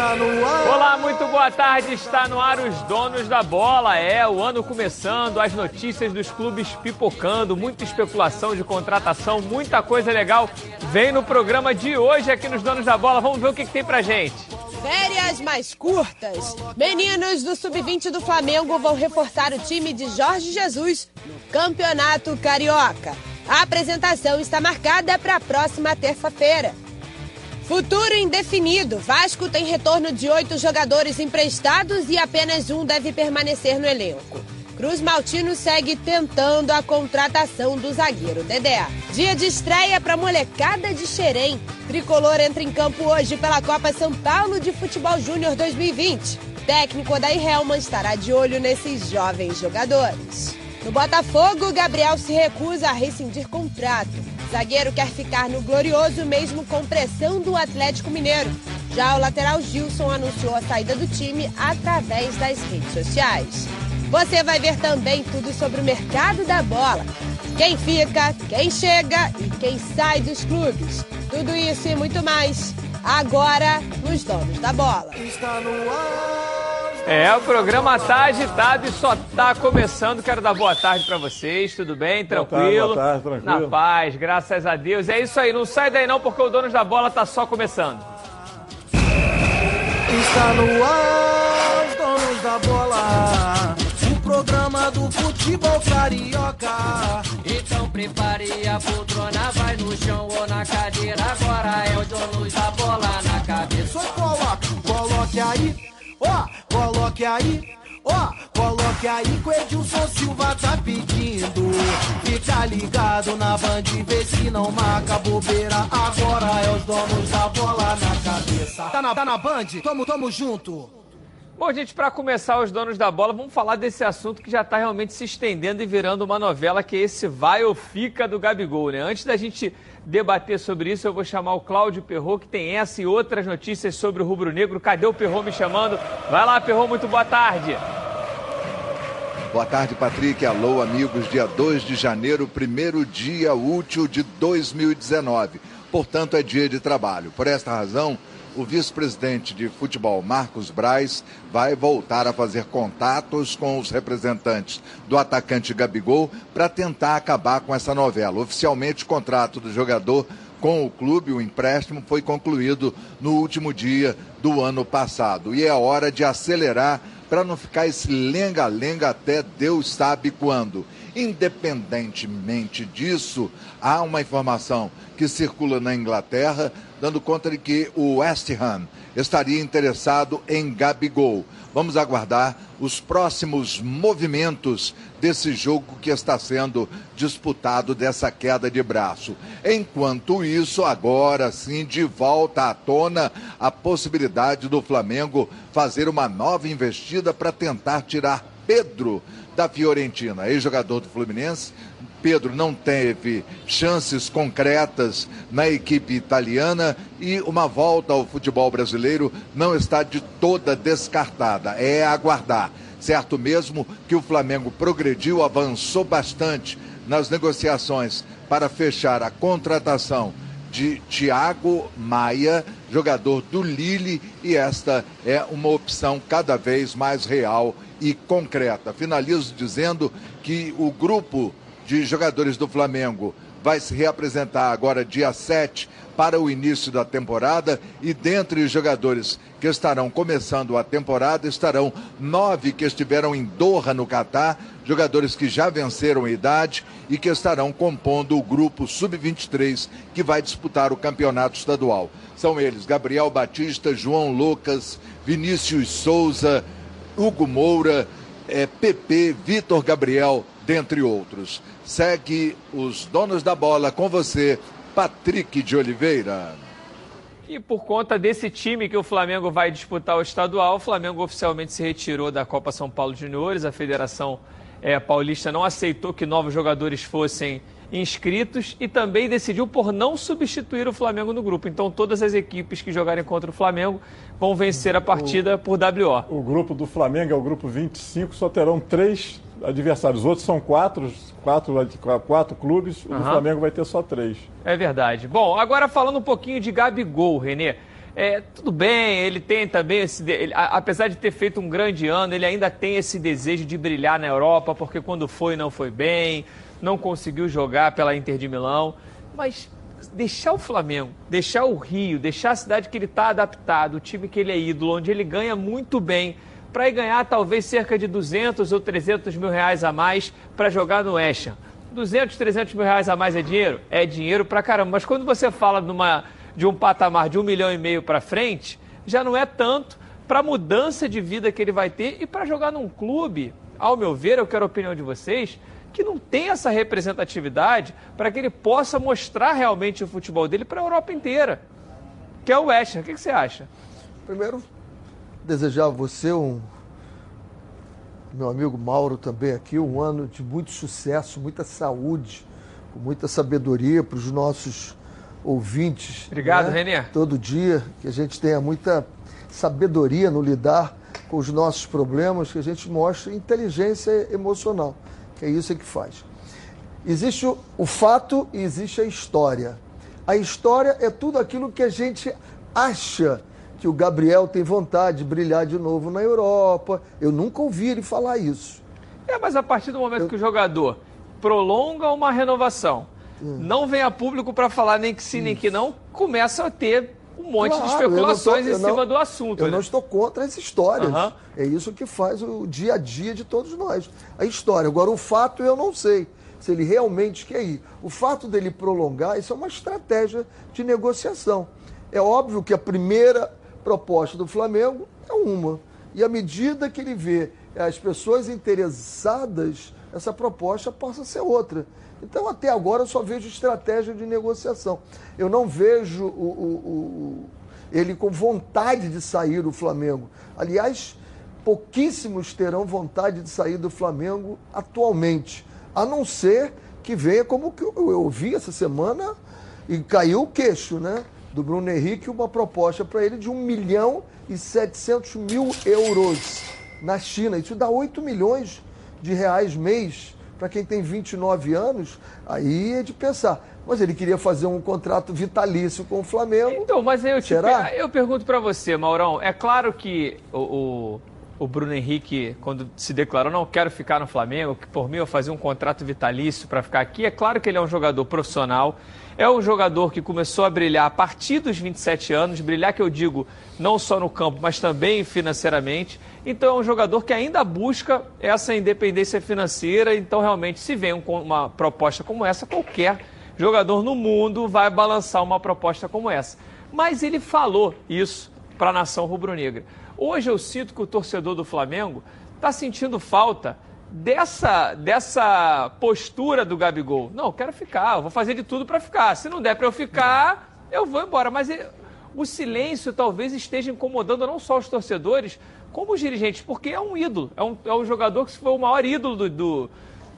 Está no ar. Olá, muito boa tarde. Está no ar os donos da bola. É o ano começando, as notícias dos clubes pipocando, muita especulação de contratação, muita coisa legal. Vem no programa de hoje aqui nos Donos da Bola. Vamos ver o que, que tem pra gente. Férias mais curtas. Meninos do Sub-20 do Flamengo vão reforçar o time de Jorge Jesus no Campeonato Carioca. A apresentação está marcada para a próxima terça-feira. Futuro indefinido. Vasco tem retorno de oito jogadores emprestados e apenas um deve permanecer no elenco. Cruz Maltino segue tentando a contratação do zagueiro Dedé. Dia de estreia para molecada de Xerém. Tricolor entra em campo hoje pela Copa São Paulo de Futebol Júnior 2020. O técnico Odair Helman estará de olho nesses jovens jogadores. No Botafogo, Gabriel se recusa a rescindir contrato. Zagueiro quer ficar no Glorioso mesmo com pressão do Atlético Mineiro. Já o lateral Gilson anunciou a saída do time através das redes sociais. Você vai ver também tudo sobre o mercado da bola. Quem fica, quem chega e quem sai dos clubes. Tudo isso e muito mais agora nos Donos da Bola. Está no ar. É, o programa tá agitado e só tá começando. Quero dar boa tarde para vocês, tudo bem? Tranquilo? Boa tarde, boa tarde, tranquilo. Na paz, graças a Deus. É isso aí, não sai daí não, porque o Donos da Bola tá só começando. Está no ar, os Donos da Bola, do futebol carioca. Então prepare a poltrona, vai no chão ou na cadeira. Agora é o Donos da Bola na cabeça. Só coloque aí ó, coloque aí, ó, oh, coloque aí que o Edilson Silva tá pedindo. Fica ligado na band, vê se não marca bobeira. Agora é os donos da bola na cabeça. Tá na, tá na band? Tamo, tamo junto. Bom, gente, para começar os donos da bola, vamos falar desse assunto que já está realmente se estendendo e virando uma novela, que é esse vai ou fica do Gabigol, né? Antes da gente debater sobre isso, eu vou chamar o Cláudio Perro, que tem essa e outras notícias sobre o Rubro Negro. Cadê o Perro me chamando? Vai lá, Perro, muito boa tarde. Boa tarde, Patrick. Alô, amigos. Dia 2 de janeiro, primeiro dia útil de 2019. Portanto, é dia de trabalho. Por esta razão, o vice-presidente de futebol, Marcos Braz, vai voltar a fazer contatos com os representantes do atacante Gabigol para tentar acabar com essa novela. Oficialmente, o contrato do jogador com o clube, o empréstimo, foi concluído no último dia do ano passado. E é hora de acelerar para não ficar esse lenga-lenga até Deus sabe quando. Independentemente disso, há uma informação que circula na Inglaterra dando conta de que o West Ham estaria interessado em Gabigol. Vamos aguardar os próximos movimentos desse jogo que está sendo disputado dessa queda de braço. Enquanto isso, agora sim, de volta à tona a possibilidade do Flamengo fazer uma nova investida para tentar tirar Pedro da Fiorentina, ex-jogador do Fluminense. Pedro não teve chances concretas na equipe italiana e uma volta ao futebol brasileiro não está de toda descartada. É aguardar. Certo mesmo que o Flamengo progrediu, avançou bastante nas negociações para fechar a contratação de Thiago Maia, jogador do Lille, e esta é uma opção cada vez mais real e concreta. Finalizo dizendo que o grupo de jogadores do Flamengo vai se reapresentar agora dia 7 para o início da temporada e dentre os jogadores que estarão começando a temporada estarão nove que estiveram em Doha no Catar, jogadores que já venceram a idade e que estarão compondo o grupo sub-23 que vai disputar o campeonato estadual. São eles Gabriel Batista, João Lucas, Vinícius Souza, Hugo Moura, é, PP, Vitor Gabriel, dentre outros. Segue os donos da bola com você, Patrick de Oliveira. E por conta desse time que o Flamengo vai disputar o estadual, o Flamengo oficialmente se retirou da Copa São Paulo Juniores. A Federação é, Paulista não aceitou que novos jogadores fossem inscritos e também decidiu por não substituir o Flamengo no grupo. Então todas as equipes que jogarem contra o Flamengo vão vencer a partida o, por WO. O grupo do Flamengo é o grupo 25, só terão três adversários. Os outros são quatro, quatro, quatro clubes, uhum. o Flamengo vai ter só três. É verdade. Bom, agora falando um pouquinho de Gabigol, Renê. É, tudo bem, ele tem também esse. Ele, apesar de ter feito um grande ano, ele ainda tem esse desejo de brilhar na Europa, porque quando foi, não foi bem, não conseguiu jogar pela Inter de Milão. Mas deixar o Flamengo, deixar o Rio, deixar a cidade que ele está adaptado, o time que ele é ídolo, onde ele ganha muito bem, para ir ganhar talvez cerca de 200 ou 300 mil reais a mais para jogar no Eshan. 200, 300 mil reais a mais é dinheiro? É dinheiro pra caramba. Mas quando você fala numa de um patamar de um milhão e meio para frente, já não é tanto para a mudança de vida que ele vai ter e para jogar num clube, ao meu ver, eu quero a opinião de vocês, que não tem essa representatividade para que ele possa mostrar realmente o futebol dele para a Europa inteira, que é o West Ham. O que, que você acha? Primeiro, desejar a você um meu amigo Mauro também aqui, um ano de muito sucesso, muita saúde, com muita sabedoria para os nossos ouvintes. Obrigado, né? Renê. Todo dia, que a gente tenha muita sabedoria no lidar com os nossos problemas, que a gente mostre inteligência emocional, é isso que faz. Existe o, o fato e existe a história. A história é tudo aquilo que a gente acha que o Gabriel tem vontade de brilhar de novo na Europa. Eu nunca ouvi ele falar isso. É, mas a partir do momento Eu... que o jogador prolonga uma renovação, não vem a público para falar nem que sim, nem que não, começa a ter um monte claro, de especulações tô, em cima não, do assunto. Eu né? não estou contra as histórias. Uhum. É isso que faz o dia a dia de todos nós. A história. Agora, o fato eu não sei se ele realmente quer ir. O fato dele prolongar, isso é uma estratégia de negociação. É óbvio que a primeira proposta do Flamengo é uma. E à medida que ele vê as pessoas interessadas, essa proposta possa ser outra. Então, até agora, eu só vejo estratégia de negociação. Eu não vejo o, o, o, ele com vontade de sair do Flamengo. Aliás, pouquíssimos terão vontade de sair do Flamengo atualmente, a não ser que venha como que eu ouvi essa semana e caiu o queixo, né? Do Bruno Henrique, uma proposta para ele de 1 milhão e 700 mil euros na China. Isso dá 8 milhões de reais mês para quem tem 29 anos, aí é de pensar. Mas ele queria fazer um contrato vitalício com o Flamengo. Então, mas eu, te eu pergunto para você, Maurão, é claro que o, o, o, Bruno Henrique, quando se declarou, não quero ficar no Flamengo, que por mim eu fazia um contrato vitalício para ficar aqui, é claro que ele é um jogador profissional, é um jogador que começou a brilhar a partir dos 27 anos, brilhar que eu digo não só no campo, mas também financeiramente. Então é um jogador que ainda busca essa independência financeira. Então, realmente, se vem uma proposta como essa, qualquer jogador no mundo vai balançar uma proposta como essa. Mas ele falou isso para a nação rubro-negra. Hoje eu sinto que o torcedor do Flamengo está sentindo falta dessa, dessa postura do Gabigol. Não, eu quero ficar, eu vou fazer de tudo para ficar. Se não der para eu ficar, eu vou embora. Mas ele, o silêncio talvez esteja incomodando não só os torcedores, como os dirigentes, porque é um ídolo. É um, é um jogador que foi o maior ídolo do, do,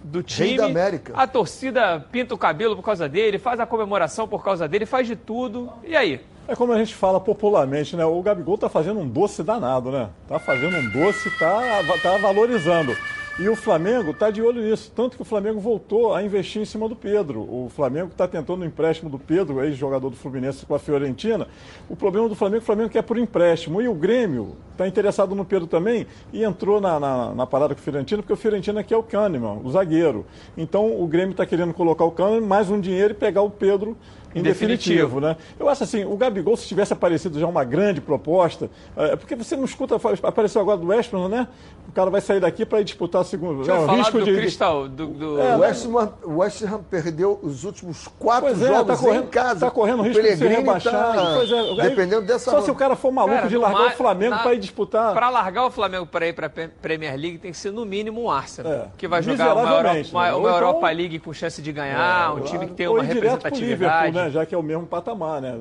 do time. Rei da América. A torcida pinta o cabelo por causa dele, faz a comemoração por causa dele, faz de tudo. E aí? É como a gente fala popularmente, né? O Gabigol tá fazendo um doce danado, né? Tá fazendo um doce, tá, tá valorizando. E o Flamengo está de olho nisso, tanto que o Flamengo voltou a investir em cima do Pedro. O Flamengo está tentando o empréstimo do Pedro, ex-jogador do Fluminense com a Fiorentina. O problema do Flamengo, o Flamengo quer por empréstimo. E o Grêmio está interessado no Pedro também e entrou na, na, na, parada com o Fiorentina, porque o Fiorentina quer o Kahneman, o zagueiro. Então o Grêmio está querendo colocar o Kahneman, mais um dinheiro e pegar o Pedro em definitivo, né? Eu acho assim, o Gabigol, se tivesse aparecido já uma grande proposta, é, porque você não escuta, apareceu agora do Westman, né? O cara vai sair daqui para disputar a segunda. Deixa é, o risco do de, Cristal, do, do... É, o West Ham, West Ham perdeu os últimos quatro pois é, tá jogos tá correndo, em casa. Está correndo risco de ser rebaixado. Tá, pois é, dependendo dessa. Só se o cara for maluco cara, de largar o Flamengo para ir disputar. Para largar o Flamengo para ir para a Premier League tem que ser no mínimo um Arsenal, é, que vai jogar uma, Europa, uma, né? uma Europa League com chance de ganhar, é, um time que tem uma representatividade. Né? Já que é o mesmo patamar, né?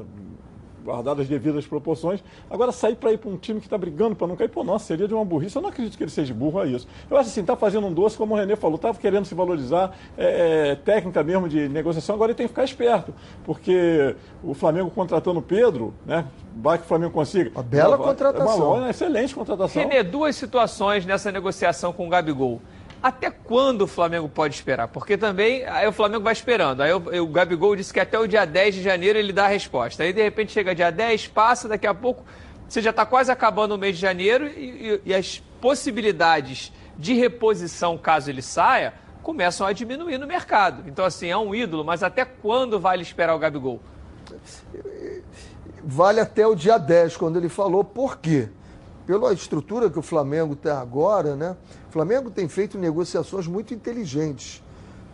guardadas as devidas proporções. Agora, sair para ir para um time que está brigando para não cair, pô, nossa, seria de uma burrice. Eu não acredito que ele seja burro a isso. Eu acho assim, está fazendo um doce, como o Renê falou, está querendo se valorizar, é, é, técnica mesmo de negociação, agora ele tem que ficar esperto, porque o Flamengo contratando o Pedro, né? Vai que o Flamengo consiga. Uma bela é uma, contratação. É uma, uma excelente contratação. Renê, duas situações nessa negociação com o Gabigol. Até quando o Flamengo pode esperar? Porque também aí o Flamengo vai esperando. Aí o, o Gabigol disse que até o dia 10 de janeiro ele dá a resposta. Aí de repente chega dia 10, passa, daqui a pouco você já está quase acabando o mês de janeiro e, e, e as possibilidades de reposição, caso ele saia, começam a diminuir no mercado. Então, assim, é um ídolo, mas até quando vale esperar o Gabigol? Vale até o dia 10, quando ele falou. Por quê? Pela estrutura que o Flamengo tem agora, né? O Flamengo tem feito negociações muito inteligentes.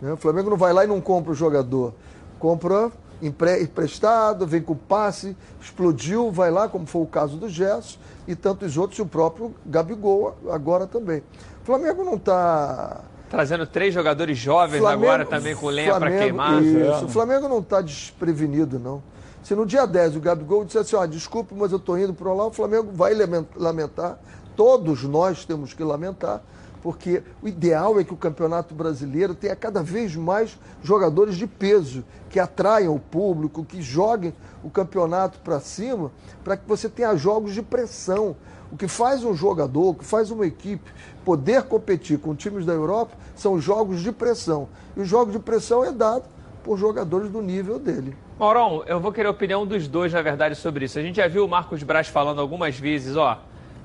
Né? O Flamengo não vai lá e não compra o jogador. Compra emprestado, vem com passe, explodiu, vai lá, como foi o caso do Gerson e tantos outros, e o próprio Gabigol agora também. O Flamengo não está Trazendo três jogadores jovens Flamengo, agora também com lenha para queimar. Isso, é. o Flamengo não está desprevenido, não. Se no dia 10 o Gabigol disser assim, ó, desculpe, mas eu estou indo para lá, o Flamengo vai lamentar. Todos nós temos que lamentar, porque o ideal é que o Campeonato Brasileiro tenha cada vez mais jogadores de peso, que atraiam o público, que joguem o campeonato para cima, para que você tenha jogos de pressão. O que faz um jogador, o que faz uma equipe poder competir com times da Europa são jogos de pressão. E o jogo de pressão é dado por jogadores do nível dele. Maurão, eu vou querer a opinião dos dois, na verdade, sobre isso. A gente já viu o Marcos Braz falando algumas vezes, ó,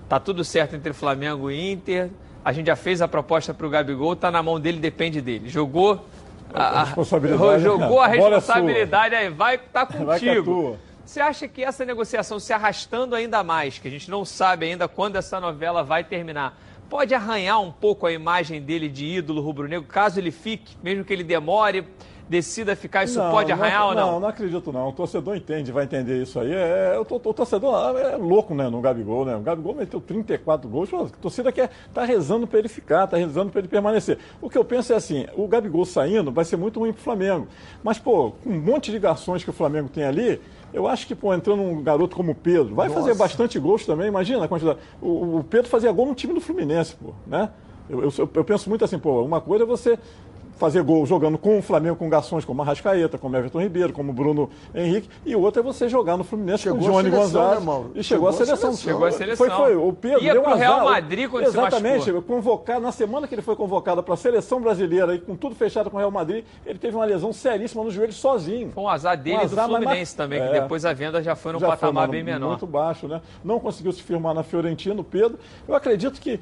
tá tudo certo entre Flamengo e Inter, a gente já fez a proposta para o Gabigol, tá na mão dele, depende dele. Jogou a, a responsabilidade, jogou a responsabilidade aí, vai tá contigo. Vai você acha que essa negociação se arrastando ainda mais, que a gente não sabe ainda quando essa novela vai terminar, pode arranhar um pouco a imagem dele de ídolo rubro-negro, caso ele fique, mesmo que ele demore, decida ficar, isso não, pode arranhar não, ou não? Não, não acredito não. O torcedor entende, vai entender isso aí. É, o, o, torcedor é louco, né, no Gabigol, né? O Gabigol meteu 34 gols, a torcida quer, tá rezando para ele ficar, tá rezando para ele permanecer. O que eu penso é assim, o Gabigol saindo vai ser muito ruim pro Flamengo. Mas, pô, com um monte de garçons que o Flamengo tem ali, eu acho que, pô, entrando um garoto como o Pedro, vai Nossa. fazer bastante gols também, imagina a quantidade. O, o Pedro fazia gol no time do Fluminense, pô, né? Eu, eu, eu, penso muito assim, pô, uma coisa é você fazer gol jogando com o Flamengo com garçons como Arrascaeta, como Everton Ribeiro, como Bruno Henrique, e outra é você jogar no Fluminense chegou com o Johnny Gonzalez. Né, e chegou, chegou, a seleção. Chegou a seleção. Foi, foi. O Pedro Ia deu pro Real Madrid quando Exatamente, se convocado, na semana que ele foi convocado para a seleção brasileira, e com tudo fechado com o Real Madrid, ele teve uma lesão seríssima no joelho sozinho. Foi um azar dele um azar, do Fluminense mas, também, é, que depois a venda já foi num já patamar foi, bem menor. Muito baixo, né? Não conseguiu se firmar na Fiorentina, o Pedro. Eu acredito que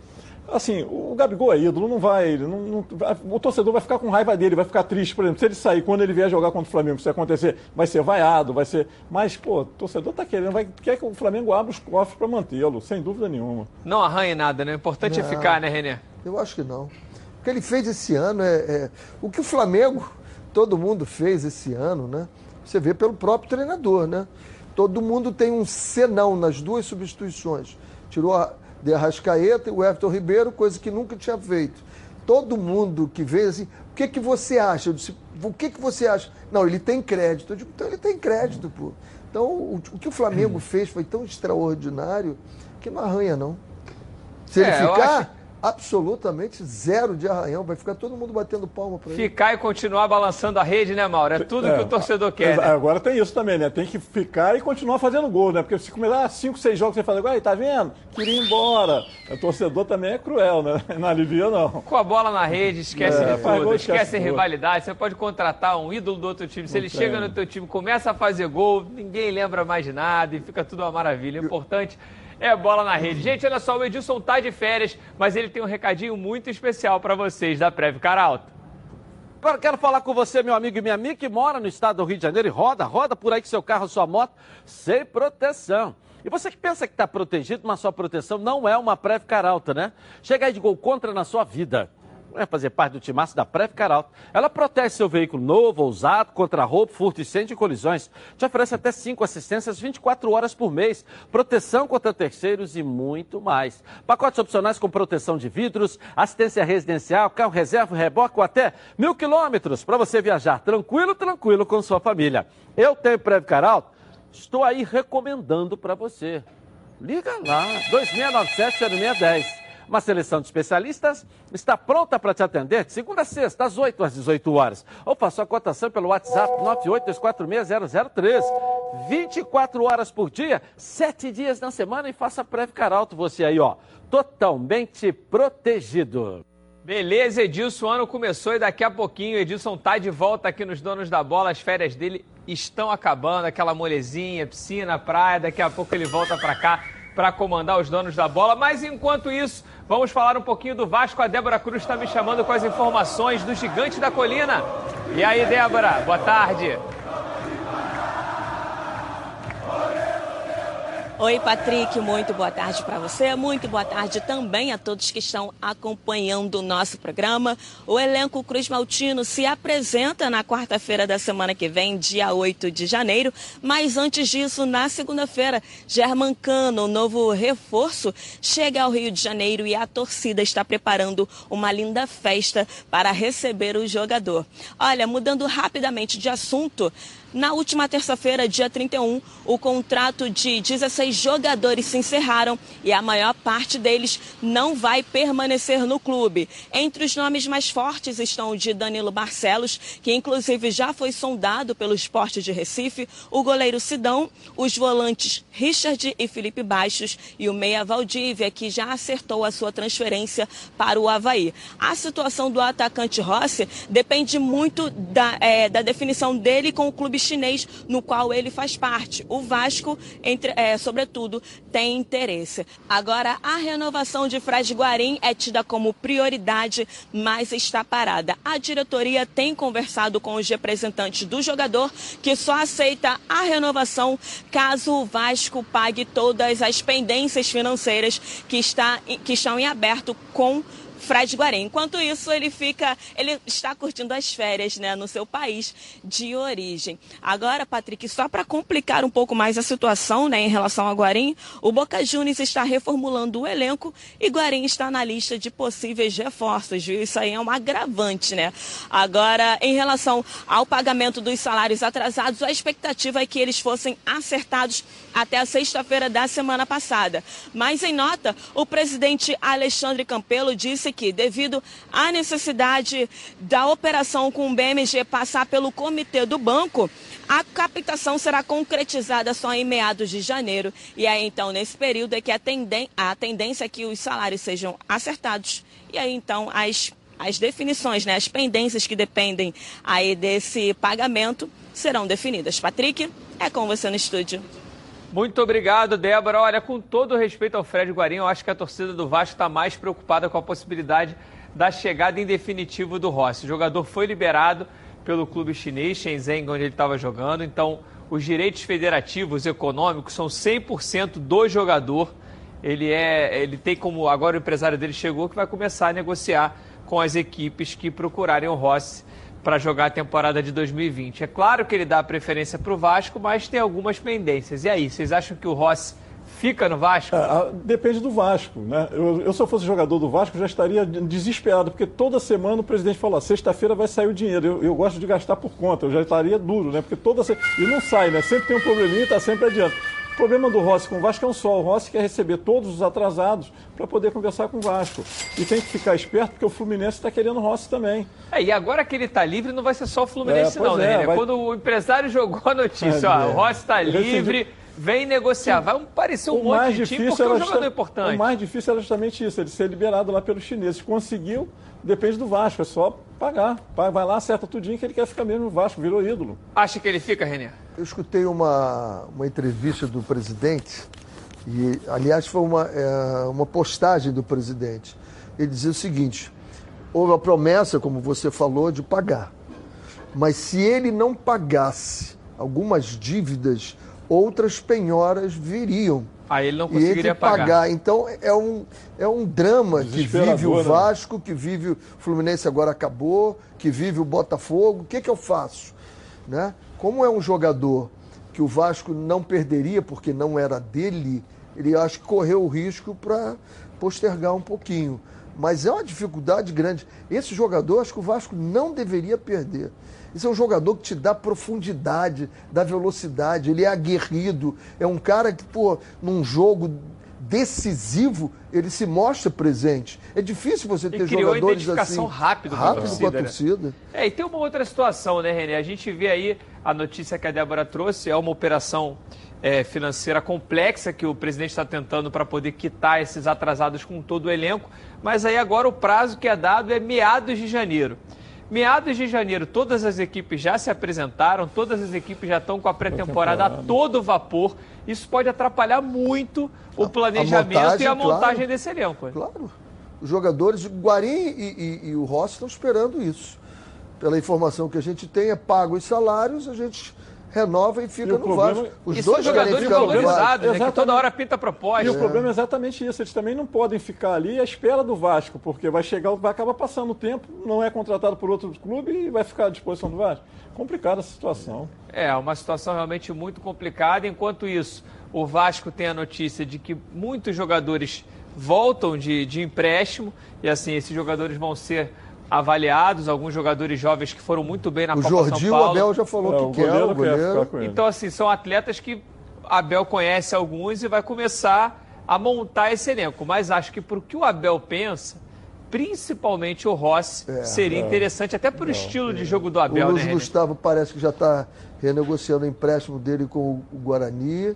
assim, o Gabigol é ídolo, não vai, não, não, o torcedor vai ficar com raiva dele, vai ficar triste, por exemplo, se ele sair, quando ele vier jogar contra o Flamengo, se acontecer, vai ser vaiado, vai ser, mas, pô, o torcedor tá querendo, vai, quer que o Flamengo abra os cofres para mantê-lo, sem dúvida nenhuma. Não arranhe nada, né? O importante é não, é ficar, né, Renê? Eu acho que não. O que ele fez esse ano é, é, o que o Flamengo, todo mundo fez esse ano, né? Você vê pelo próprio treinador, né? Todo mundo tem um senão nas duas substituições. Tirou a, de Arrascaeta e o Everton Ribeiro, coisa que nunca tinha feito. Todo mundo que vê assim, o que, que você acha? Eu disse, o que, que você acha? Não, ele tem crédito. Eu digo, então ele tem crédito, pô. Então, o, o que o Flamengo fez foi tão extraordinário que não arranha, não. Se ele é, ficar, absolutamente zero de arranhão. Vai ficar todo mundo batendo palma para ele. Ficar e continuar balançando a rede, né, Mauro? É tudo é, que o torcedor quer. Né? Agora tem isso também, né? Tem que ficar e continuar fazendo gol, né? Porque se começar cinco, seis jogos você fala, agora tá vendo? Queria ir embora. O torcedor também é cruel, né? Não alivia, não. Com a bola na rede, esquece é, de tudo. Gol, esquece, esquece rivalidade. Você pode contratar um ídolo do outro time. Se ele chega no teu time, começa a fazer gol, ninguém lembra mais de nada e fica tudo uma maravilha. O importante é bola na rede. Gente, olha só, o Edilson tá de férias, mas ele tem um recadinho muito especial para vocês da Prev Caralto. Agora quero falar com você, meu amigo e minha amiga, que mora no estado do Rio de Janeiro e roda, roda por aí com seu carro, sua moto, sem proteção. E você que pensa que está protegido, mas sua proteção não é uma Prev Caralto, né? Chega aí de gol contra na sua vida é fazer parte do timaço da Preve Caralto. Ela protege seu veículo novo usado contra roubo, furto, incêndio e colisões. Te oferece até 5 assistências 24 horas por mês, proteção contra terceiros e muito mais. Pacotes opcionais com proteção de vidros, assistência residencial, carro reserva, reboque ou até mil quilômetros para você viajar tranquilo, tranquilo com sua família. Eu tenho Preve Caralto, estou aí recomendando para você. Liga lá, 2697 0610. Uma seleção de especialistas está pronta para te atender de segunda a sexta, às 8 às 18 horas. Ou faça a cotação pelo WhatsApp 982460013. 24 horas por dia, 7 dias na semana e faça Caralto você aí, ó. Totalmente protegido. Beleza, Edilson, o ano começou e daqui a pouquinho Edilson tá de volta aqui nos Donos da Bola. As férias dele estão acabando, aquela molezinha, piscina, praia. Daqui a pouco ele volta para cá para comandar os Donos da Bola. Mas enquanto isso, vamos falar um pouquinho do Vasco. A Débora Cruz está me chamando com as informações do Gigante da Colina. E aí, Débora, boa tarde. Oi, Patrick, muito boa tarde para você. Muito boa tarde também a todos que estão acompanhando o nosso programa. O elenco Cruz Maltino se apresenta na quarta-feira da semana que vem, dia 8 de janeiro. Mas antes disso, na segunda-feira, German Cano, novo reforço, chega ao Rio de Janeiro e a torcida está preparando uma linda festa para receber o jogador. Olha, mudando rapidamente de assunto. Na última terça-feira, dia 31, o contrato de 16 jogadores se encerraram e a maior parte deles não vai permanecer no clube. Entre os nomes mais fortes estão o de Danilo Barcelos, que inclusive já foi sondado pelo esporte de Recife, o goleiro Sidão, os volantes Richard e Felipe Baixos e o meia Valdívia, que já acertou a sua transferência para o Havaí. A situação do atacante Rossi depende muito da, é, da definição dele com o clube chinês no qual ele faz parte. O Vasco, entre, é, sobretudo, tem interesse. Agora, a renovação de Fred Guarim é tida como prioridade, mas está parada. A diretoria tem conversado com os representantes do jogador, que só aceita a renovação caso o Vasco pague todas as pendências financeiras que, está, que estão em aberto com Fred Guarém. Enquanto isso, ele fica, ele está curtindo as férias, né, no seu país de origem. Agora, Patrick, só para complicar um pouco mais a situação, né, em relação a Guarém, o Boca Juniors está reformulando o elenco e Guarém está na lista de possíveis reforços, viu? Isso aí é um agravante, né? Agora, em relação ao pagamento dos salários atrasados, a expectativa é que eles fossem acertados até a sexta-feira da semana passada. Mas em nota, o presidente Alexandre Campelo disse que, devido à necessidade da operação com o BMG passar pelo comitê do banco, a captação será concretizada só em meados de janeiro. E aí, então, nesse período é que a, tenden a tendência é que os salários sejam acertados. E aí, então, as, as definições, né, as pendências que dependem aí desse pagamento serão definidas. Patrick, é com você no estúdio. Muito obrigado, Débora. Olha, com todo respeito ao Fred Guarim, eu acho que a torcida do Vasco está mais preocupada com a possibilidade da chegada em definitivo do Rossi. O jogador foi liberado pelo clube chinês, Shenzhen, onde ele estava jogando. Então, os direitos federativos econômicos são 100% do jogador. Ele é, ele tem como agora o empresário dele chegou que vai começar a negociar com as equipes que procurarem o Rossi para jogar a temporada de 2020. É claro que ele dá preferência para o Vasco, mas tem algumas pendências. E aí, vocês acham que o Rossi fica no Vasco? É, depende do Vasco. Né? Eu, eu, se eu fosse jogador do Vasco, já estaria desesperado, porque toda semana o presidente fala: sexta-feira vai sair o dinheiro. Eu, eu, gosto de gastar por conta, eu já estaria duro, né? Porque toda se... E não sai, né? Sempre tem um probleminha e está sempre adiante. O problema do Rossi com o Vasco é um só. O Rossi quer receber todos os atrasados para poder conversar com o Vasco. E tem que ficar esperto porque o Fluminense está querendo o Rossi também. É, e agora que ele está livre, não vai ser só o Fluminense, é, não, né? É, vai... Quando o empresário jogou a notícia, ó, o Rossi está livre. Vem negociar, vai parecer um o monte de time porque é um jogador importante. O mais difícil era justamente isso, ele ser liberado lá pelos chineses. Conseguiu, depende do Vasco, é só pagar. Vai lá, acerta tudinho que ele quer ficar mesmo no Vasco, virou ídolo. Acha que ele fica, René? Eu escutei uma, uma entrevista do presidente, e aliás foi uma, é, uma postagem do presidente. Ele dizia o seguinte: houve a promessa, como você falou, de pagar. Mas se ele não pagasse algumas dívidas, outras penhoras viriam. Aí ele não conseguiria pagar. pagar. Então é um, é um drama que vive o né? Vasco, que vive o Fluminense agora acabou, que vive o Botafogo. O que, que eu faço? Né? Como é um jogador que o Vasco não perderia porque não era dele, ele acho que correu o risco para postergar um pouquinho. Mas é uma dificuldade grande. Esse jogador, acho que o Vasco não deveria perder. Esse é um jogador que te dá profundidade, dá velocidade, ele é aguerrido, é um cara que, pô, num jogo decisivo, ele se mostra presente. É difícil você ter e criou jogadores identificação assim, rápido, rápido com a torcida. com a torcida. Né? É, e tem uma outra situação, né, Renê? A gente vê aí a notícia que a Débora trouxe, é uma operação é, financeira complexa que o presidente está tentando para poder quitar esses atrasados com todo o elenco, mas aí agora o prazo que é dado é meados de janeiro. Meados de janeiro, todas as equipes já se apresentaram, todas as equipes já estão com a pré-temporada a todo vapor. Isso pode atrapalhar muito o planejamento a montagem, e a montagem claro, desse elenco. Claro. Os jogadores, Guarim e, e, e o Rossi estão esperando isso. Pela informação que a gente tem, é pago os salários, a gente renova e fica e no problema, Vasco. Os e dois jogadores valorizados, né, que toda hora pinta proposta. E o problema é exatamente isso. Eles também não podem ficar ali à espera do Vasco, porque vai chegar, vai acabar passando o tempo, não é contratado por outro clube e vai ficar à disposição do Vasco. Complicada a situação. É, uma situação realmente muito complicada. Enquanto isso, o Vasco tem a notícia de que muitos jogadores voltam de, de empréstimo e assim, esses jogadores vão ser avaliados, alguns jogadores jovens que foram muito bem na o Copa Jordi, São Paulo. O Abel já falou é, que quer, o goleiro. Quer então, assim, são atletas que Abel conhece alguns e vai começar a montar esse elenco. Mas acho que para o que o Abel pensa, principalmente o Rossi, é, seria é. interessante, até por estilo de jogo do Abel. O Luiz né, Gustavo parece que já está renegociando o empréstimo dele com o Guarani.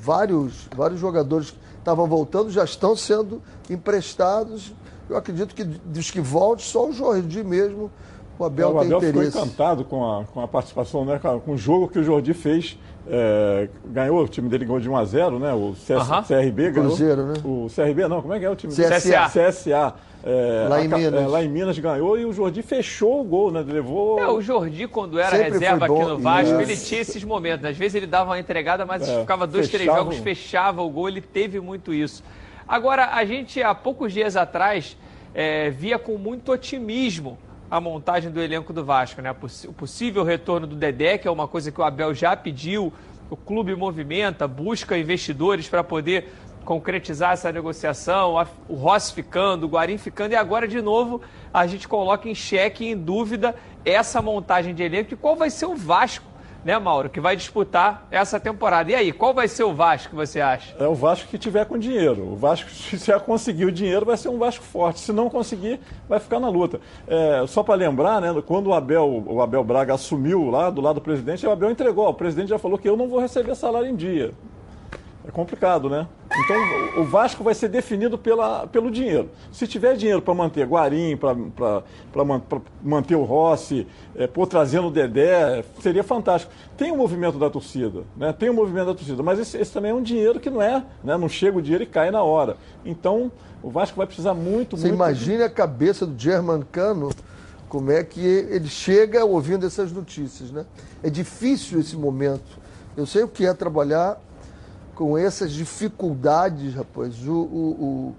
Vários, vários jogadores que estavam voltando já estão sendo emprestados eu acredito que dos que volte, só o Jordi mesmo, o Abel, é, o Abel tem interesse. ficou encantado com a, com a participação, né, com o jogo que o Jordi fez. É, ganhou, o time dele ganhou de 1 a 0 né? O CS, uh -huh. CRB ganhou. Cruzeiro, né? O CRB não, como é que é o time? CSA. CSA. É, lá, em a, Minas. É, lá em Minas ganhou e o Jordi fechou o gol, né? Levou. É, o Jordi, quando era Sempre reserva aqui no Vasco, ele tinha esses momentos. Às vezes ele dava uma entregada, mas é, ficava dois, fechava... três jogos, fechava o gol, ele teve muito isso. Agora, a gente, há poucos dias atrás, é, via com muito otimismo a montagem do elenco do Vasco, né? O possível retorno do Dedé, que é uma coisa que o Abel já pediu, o clube movimenta, busca investidores para poder concretizar essa negociação, o Rossi ficando, o Guarim ficando, e agora de novo a gente coloca em xeque, em dúvida, essa montagem de elenco. E qual vai ser o Vasco né, Mauro, que vai disputar essa temporada. E aí, qual vai ser o Vasco que você acha? É o Vasco que tiver com dinheiro. O Vasco, se já conseguir o dinheiro, vai ser um Vasco forte. Se não conseguir, vai ficar na luta. É, só para lembrar, né, quando o Abel, o Abel Braga assumiu lá do lado do presidente, o Abel entregou. O presidente já falou que eu não vou receber salário em dia. É complicado, né? Então o Vasco vai ser definido pela, pelo dinheiro. Se tiver dinheiro para manter Guarim, para manter o Rossi, é, pôr trazendo o Dedé, seria fantástico. Tem o um movimento da torcida, né? Tem o um movimento da torcida, mas esse, esse, também é um dinheiro que não é, né? Não chega o dinheiro e cai na hora. Então o Vasco vai precisar muito, Você muito. imagine a cabeça do German Cano, como é que ele chega ouvindo essas notícias, né? É difícil esse momento. Eu sei o que é trabalhar com essas dificuldades, rapaz, o, o, o,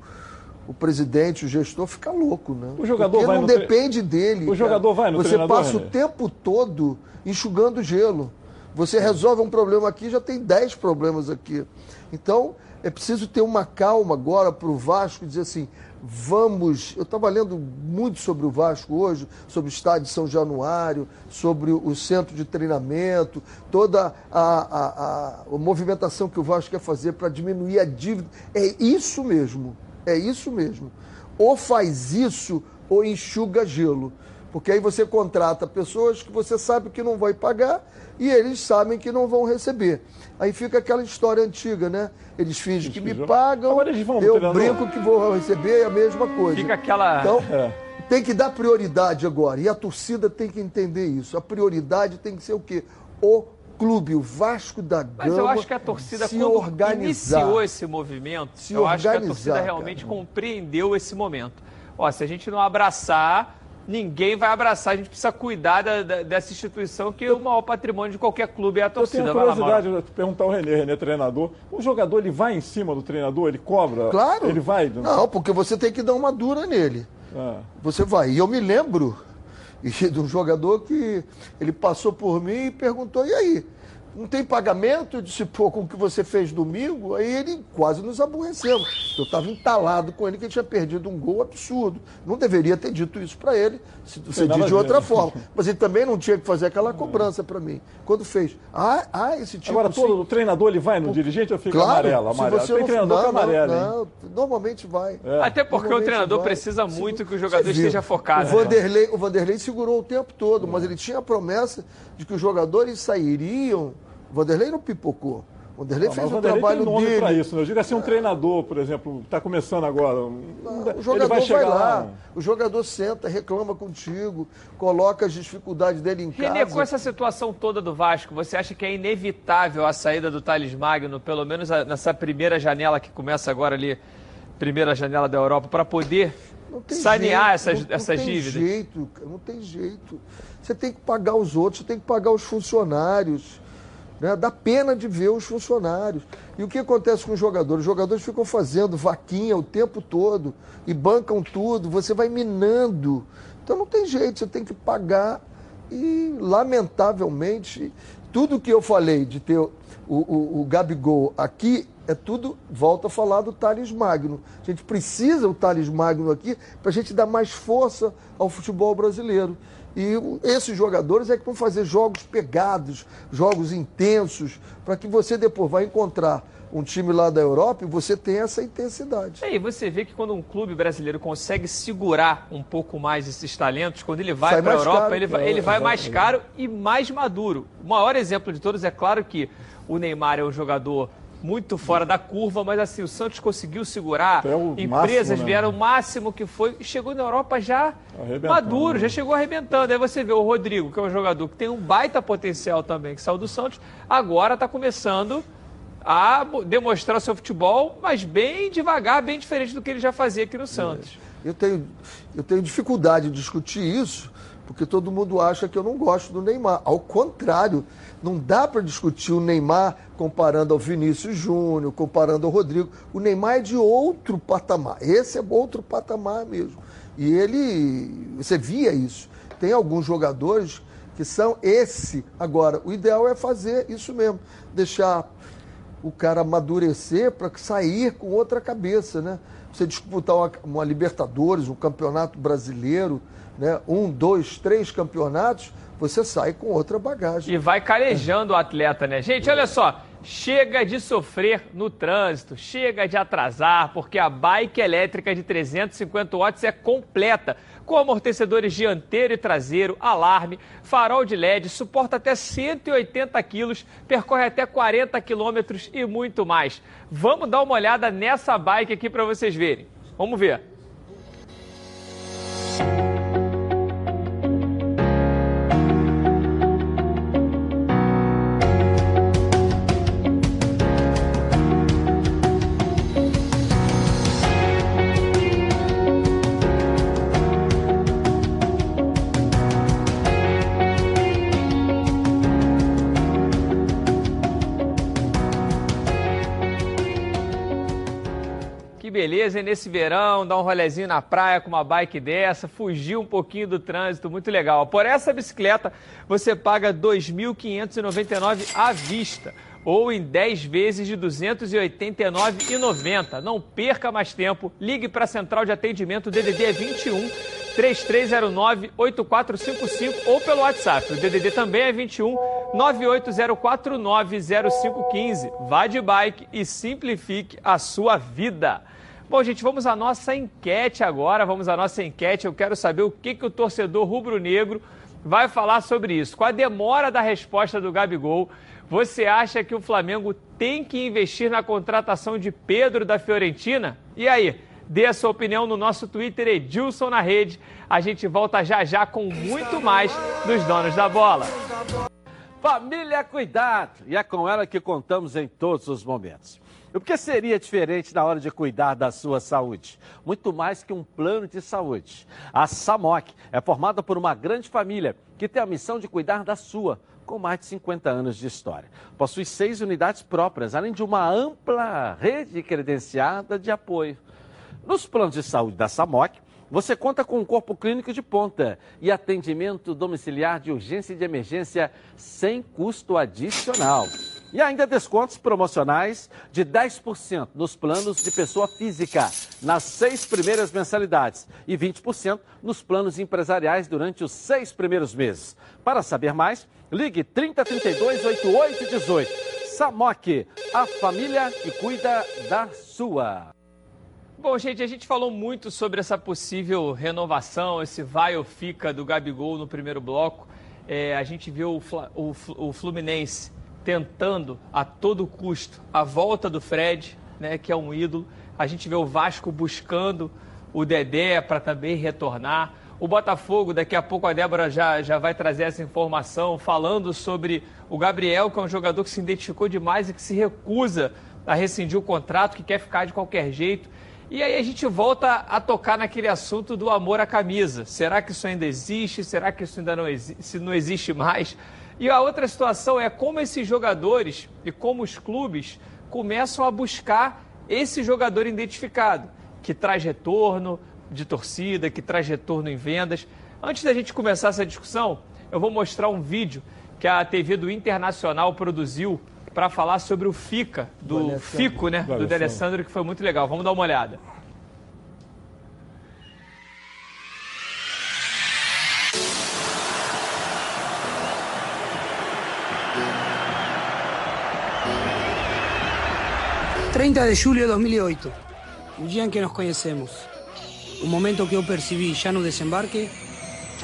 o, presidente, o gestor fica louco, né? O jogador Porque vai não no depende tre... dele. O jogador vai no Você passa René? o tempo todo enxugando gelo. Você resolve um problema aqui, já tem dez problemas aqui. Então, é preciso ter uma calma agora para o Vasco dizer assim: vamos. Eu estava lendo muito sobre o Vasco hoje, sobre o estádio de São Januário, sobre o centro de treinamento, toda a, a, a, a movimentação que o Vasco quer fazer para diminuir a dívida. É isso mesmo. É isso mesmo. Ou faz isso ou enxuga gelo. Porque aí você contrata pessoas que você sabe que não vai pagar e eles sabem que não vão receber. Aí fica aquela história antiga, né? Eles fingem que me pagam, Agora eles vão, eu brinco que vou receber é a mesma coisa. Fica aquela. Então, tem que dar prioridade agora. E a torcida tem que entender isso. A prioridade tem que ser o quê? O clube, o Vasco da Gama. Mas eu acho que a torcida, se quando organizar, iniciou esse movimento, se eu acho que a organizar, torcida realmente cara. compreendeu esse momento. Ó, se a gente não abraçar, ninguém vai abraçar. A gente precisa cuidar da- da- dessa instituição que o maior patrimônio de qualquer clube é a Eu torcida. tenho Vai lá, curiosidade de perguntar ao Renê, Renê treinador. O jogador ele vai em cima do treinador, ele cobra? Claro. Ele vai? Não, porque você tem que dar uma dura nele. Ah. Você vai. E eu me lembro de um jogador que ele passou por mim e perguntou: e aí? Não tem pagamento? Eu disse, pô, com o que você fez domingo? Aí ele quase nos aborreceu. Eu estava entalado com ele que ele tinha perdido um gol absurdo. Não deveria ter dito isso para ele, se você diz de outra forma. Mas ele também não tinha que fazer aquela cobrança para mim. Quando fez, ah, ah esse tipo... Agora, todo o treinador ele vai no dirigente ou fica claro, amarelo? amarelo. Se você tem treinador não, que é amarelo, não, normalmente vai. É. Até porque o treinador vai. precisa muito que o jogador esteja focado. O Vanderlei, o Vanderlei segurou o tempo todo, mas ele tinha a promessa de que os jogadores sairiam Vanderlei não pipocou. O Vanderlei não, fez o, Vanderlei trabalho tem nome dele. para isso. Né? Eu digo assim, um é. treinador, por exemplo, está começando agora. Não, o jogador vai, vai lá, lá, o jogador senta, reclama contigo, coloca as dificuldades dele em casa. Renê, com essa situação toda do Vasco, você acha que é inevitável a saída do Thales Magno, pelo menos nessa primeira janela que começa agora ali, primeira janela da Europa, para poder sanear jeito, essas, não, essas não dívidas? Não tem jeito, não tem jeito. Você tem que pagar os outros, você tem que pagar os funcionários. Né? Dá pena de ver os funcionários. E o que acontece com os jogadores? Os jogadores ficam fazendo vaquinha o tempo todo e bancam tudo, você vai minando. Então não tem jeito, você tem que pagar. E, lamentavelmente, tudo que eu falei de ter o, o, o Gabigol aqui é tudo, volta a falar do Thales Magno. A gente precisa o Thales Magno aqui para a gente dar mais força ao futebol brasileiro. E esses jogadores é que vão fazer jogos pegados, jogos intensos, para que você depois vai encontrar um time lá da Europa e você tem essa intensidade. É, e você vê que quando um clube brasileiro consegue segurar um pouco mais esses talentos, quando ele vai para a Europa, caro, ele, vai, ele vai mais caro e mais maduro. O maior exemplo de todos é claro que o Neymar é um jogador muito fora da curva, mas assim, o Santos conseguiu segurar, empresas máximo, né? vieram o máximo que foi, e chegou na Europa já maduro, já chegou arrebentando. Aí você vê o Rodrigo, que é um jogador que tem um baita potencial também, que saiu do Santos, agora está começando a demonstrar o seu futebol, mas bem devagar, bem diferente do que ele já fazia aqui no Santos. Eu tenho, eu tenho dificuldade de discutir isso, porque todo mundo acha que eu não gosto do Neymar. Ao contrário, não dá para discutir o Neymar comparando ao Vinícius Júnior, comparando ao Rodrigo. O Neymar é de outro patamar. Esse é outro patamar mesmo. E ele, você via isso. Tem alguns jogadores que são esse. Agora, o ideal é fazer isso mesmo, deixar o cara amadurecer para sair com outra cabeça, né? Você disputar uma, uma Libertadores, um campeonato brasileiro, né? um, dois, três campeonatos, você sai com outra bagagem. E vai calejando o atleta, né? Gente, olha só. Chega de sofrer no trânsito, chega de atrasar, porque a bike elétrica de 350 watts é completa, com amortecedores dianteiro e traseiro, alarme, farol de LED, suporta até 180 quilos, percorre até 40 quilômetros e muito mais. Vamos dar uma olhada nessa bike aqui para vocês verem. Vamos ver. Beleza, hein? Nesse verão, dar um rolezinho na praia com uma bike dessa, fugir um pouquinho do trânsito, muito legal. Por essa bicicleta, você paga R$ 2.599 à vista ou em 10 vezes de R$ 289,90. Não perca mais tempo, ligue para a central de atendimento DDD 21 3309 8455 ou pelo WhatsApp. O DDD também é 21 980490515. Vá de bike e simplifique a sua vida. Bom, gente, vamos à nossa enquete agora. Vamos à nossa enquete. Eu quero saber o que, que o torcedor rubro-negro vai falar sobre isso. Com a demora da resposta do Gabigol, você acha que o Flamengo tem que investir na contratação de Pedro da Fiorentina? E aí? Dê a sua opinião no nosso Twitter, Edilson na rede. A gente volta já já com muito mais dos donos da bola. Família Cuidado! E é com ela que contamos em todos os momentos. O que seria diferente na hora de cuidar da sua saúde? Muito mais que um plano de saúde. A SAMOC é formada por uma grande família que tem a missão de cuidar da sua, com mais de 50 anos de história. Possui seis unidades próprias, além de uma ampla rede credenciada de apoio. Nos planos de saúde da SAMOC, você conta com um corpo clínico de ponta e atendimento domiciliar de urgência e de emergência sem custo adicional. E ainda descontos promocionais de 10% nos planos de pessoa física nas seis primeiras mensalidades e 20% nos planos empresariais durante os seis primeiros meses. Para saber mais, ligue 3032 8818. Samok, a família que cuida da sua. Bom, gente, a gente falou muito sobre essa possível renovação, esse vai ou fica do Gabigol no primeiro bloco. É, a gente viu o, o, o, Fluminense tentando a todo custo a volta do Fred, né, que é um ídolo. A gente vê o Vasco buscando o Dedé para também retornar. O Botafogo, daqui a pouco a Débora já, já vai trazer essa informação, falando sobre o Gabriel, que é um jogador que se identificou demais e que se recusa a rescindir o contrato, que quer ficar de qualquer jeito. E aí a gente volta a tocar naquele assunto do amor à camisa. Será que isso ainda existe? Será que isso ainda não, exi não existe mais? E a outra situação é como esses jogadores e como os clubes começam a buscar esse jogador identificado, que traz retorno de torcida, que traz retorno em vendas. Antes da gente começar essa discussão, eu vou mostrar um vídeo que a TV do Internacional produziu para falar sobre o FICA, do, FICO, né? Do, do D'Alessandro, que foi muito legal. Vamos dar uma olhada. ...30 de julio de 2008, o dia em que nos conhecemos. O momento que eu percebi já no desembarque,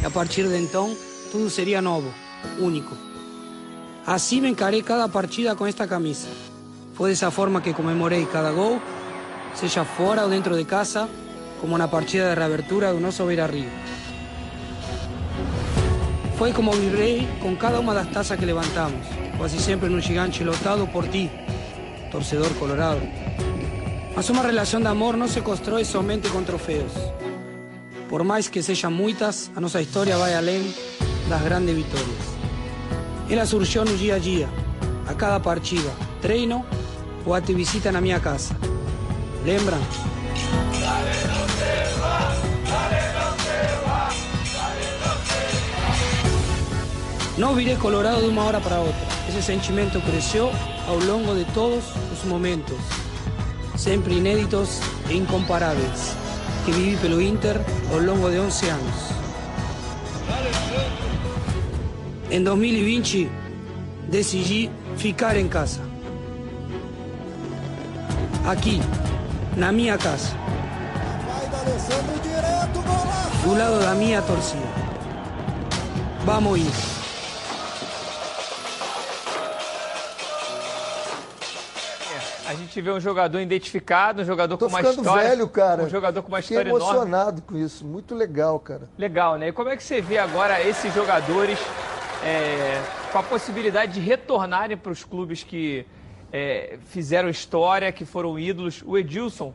a partir de então, tudo seria novo, único. Así me encaré cada partida con esta camisa. Fue de esa forma que conmemoré cada gol, sea fuera o dentro de casa, como una partida de reabertura de un oso Beira Río. Fue como vibré con cada una de las tazas que levantamos, casi siempre en un gigante lotado por ti, torcedor colorado. Mas una relación de amor no se construye somente con trofeos. Por más que sean muchas, a nuestra historia va além las grandes victorias. Ela surgiu no dia a dia, a cada partida, treino ou até visita na minha casa. Lembram? Não virei colorado de uma hora para outra. Esse sentimento cresceu ao longo de todos os momentos, sempre inéditos e incomparáveis, que vivi pelo Inter ao longo de 11 anos. Em 2020, decidi ficar em casa. Aqui, na minha casa. Do lado da minha torcida. Vamos ir. A gente vê um jogador identificado, um jogador Tô com uma história. velho, cara. Um jogador com uma Fiquei história emocionado enorme. com isso. Muito legal, cara. Legal, né? E como é que você vê agora esses jogadores é, com a possibilidade de retornarem para os clubes que é, fizeram história, que foram ídolos. O Edilson,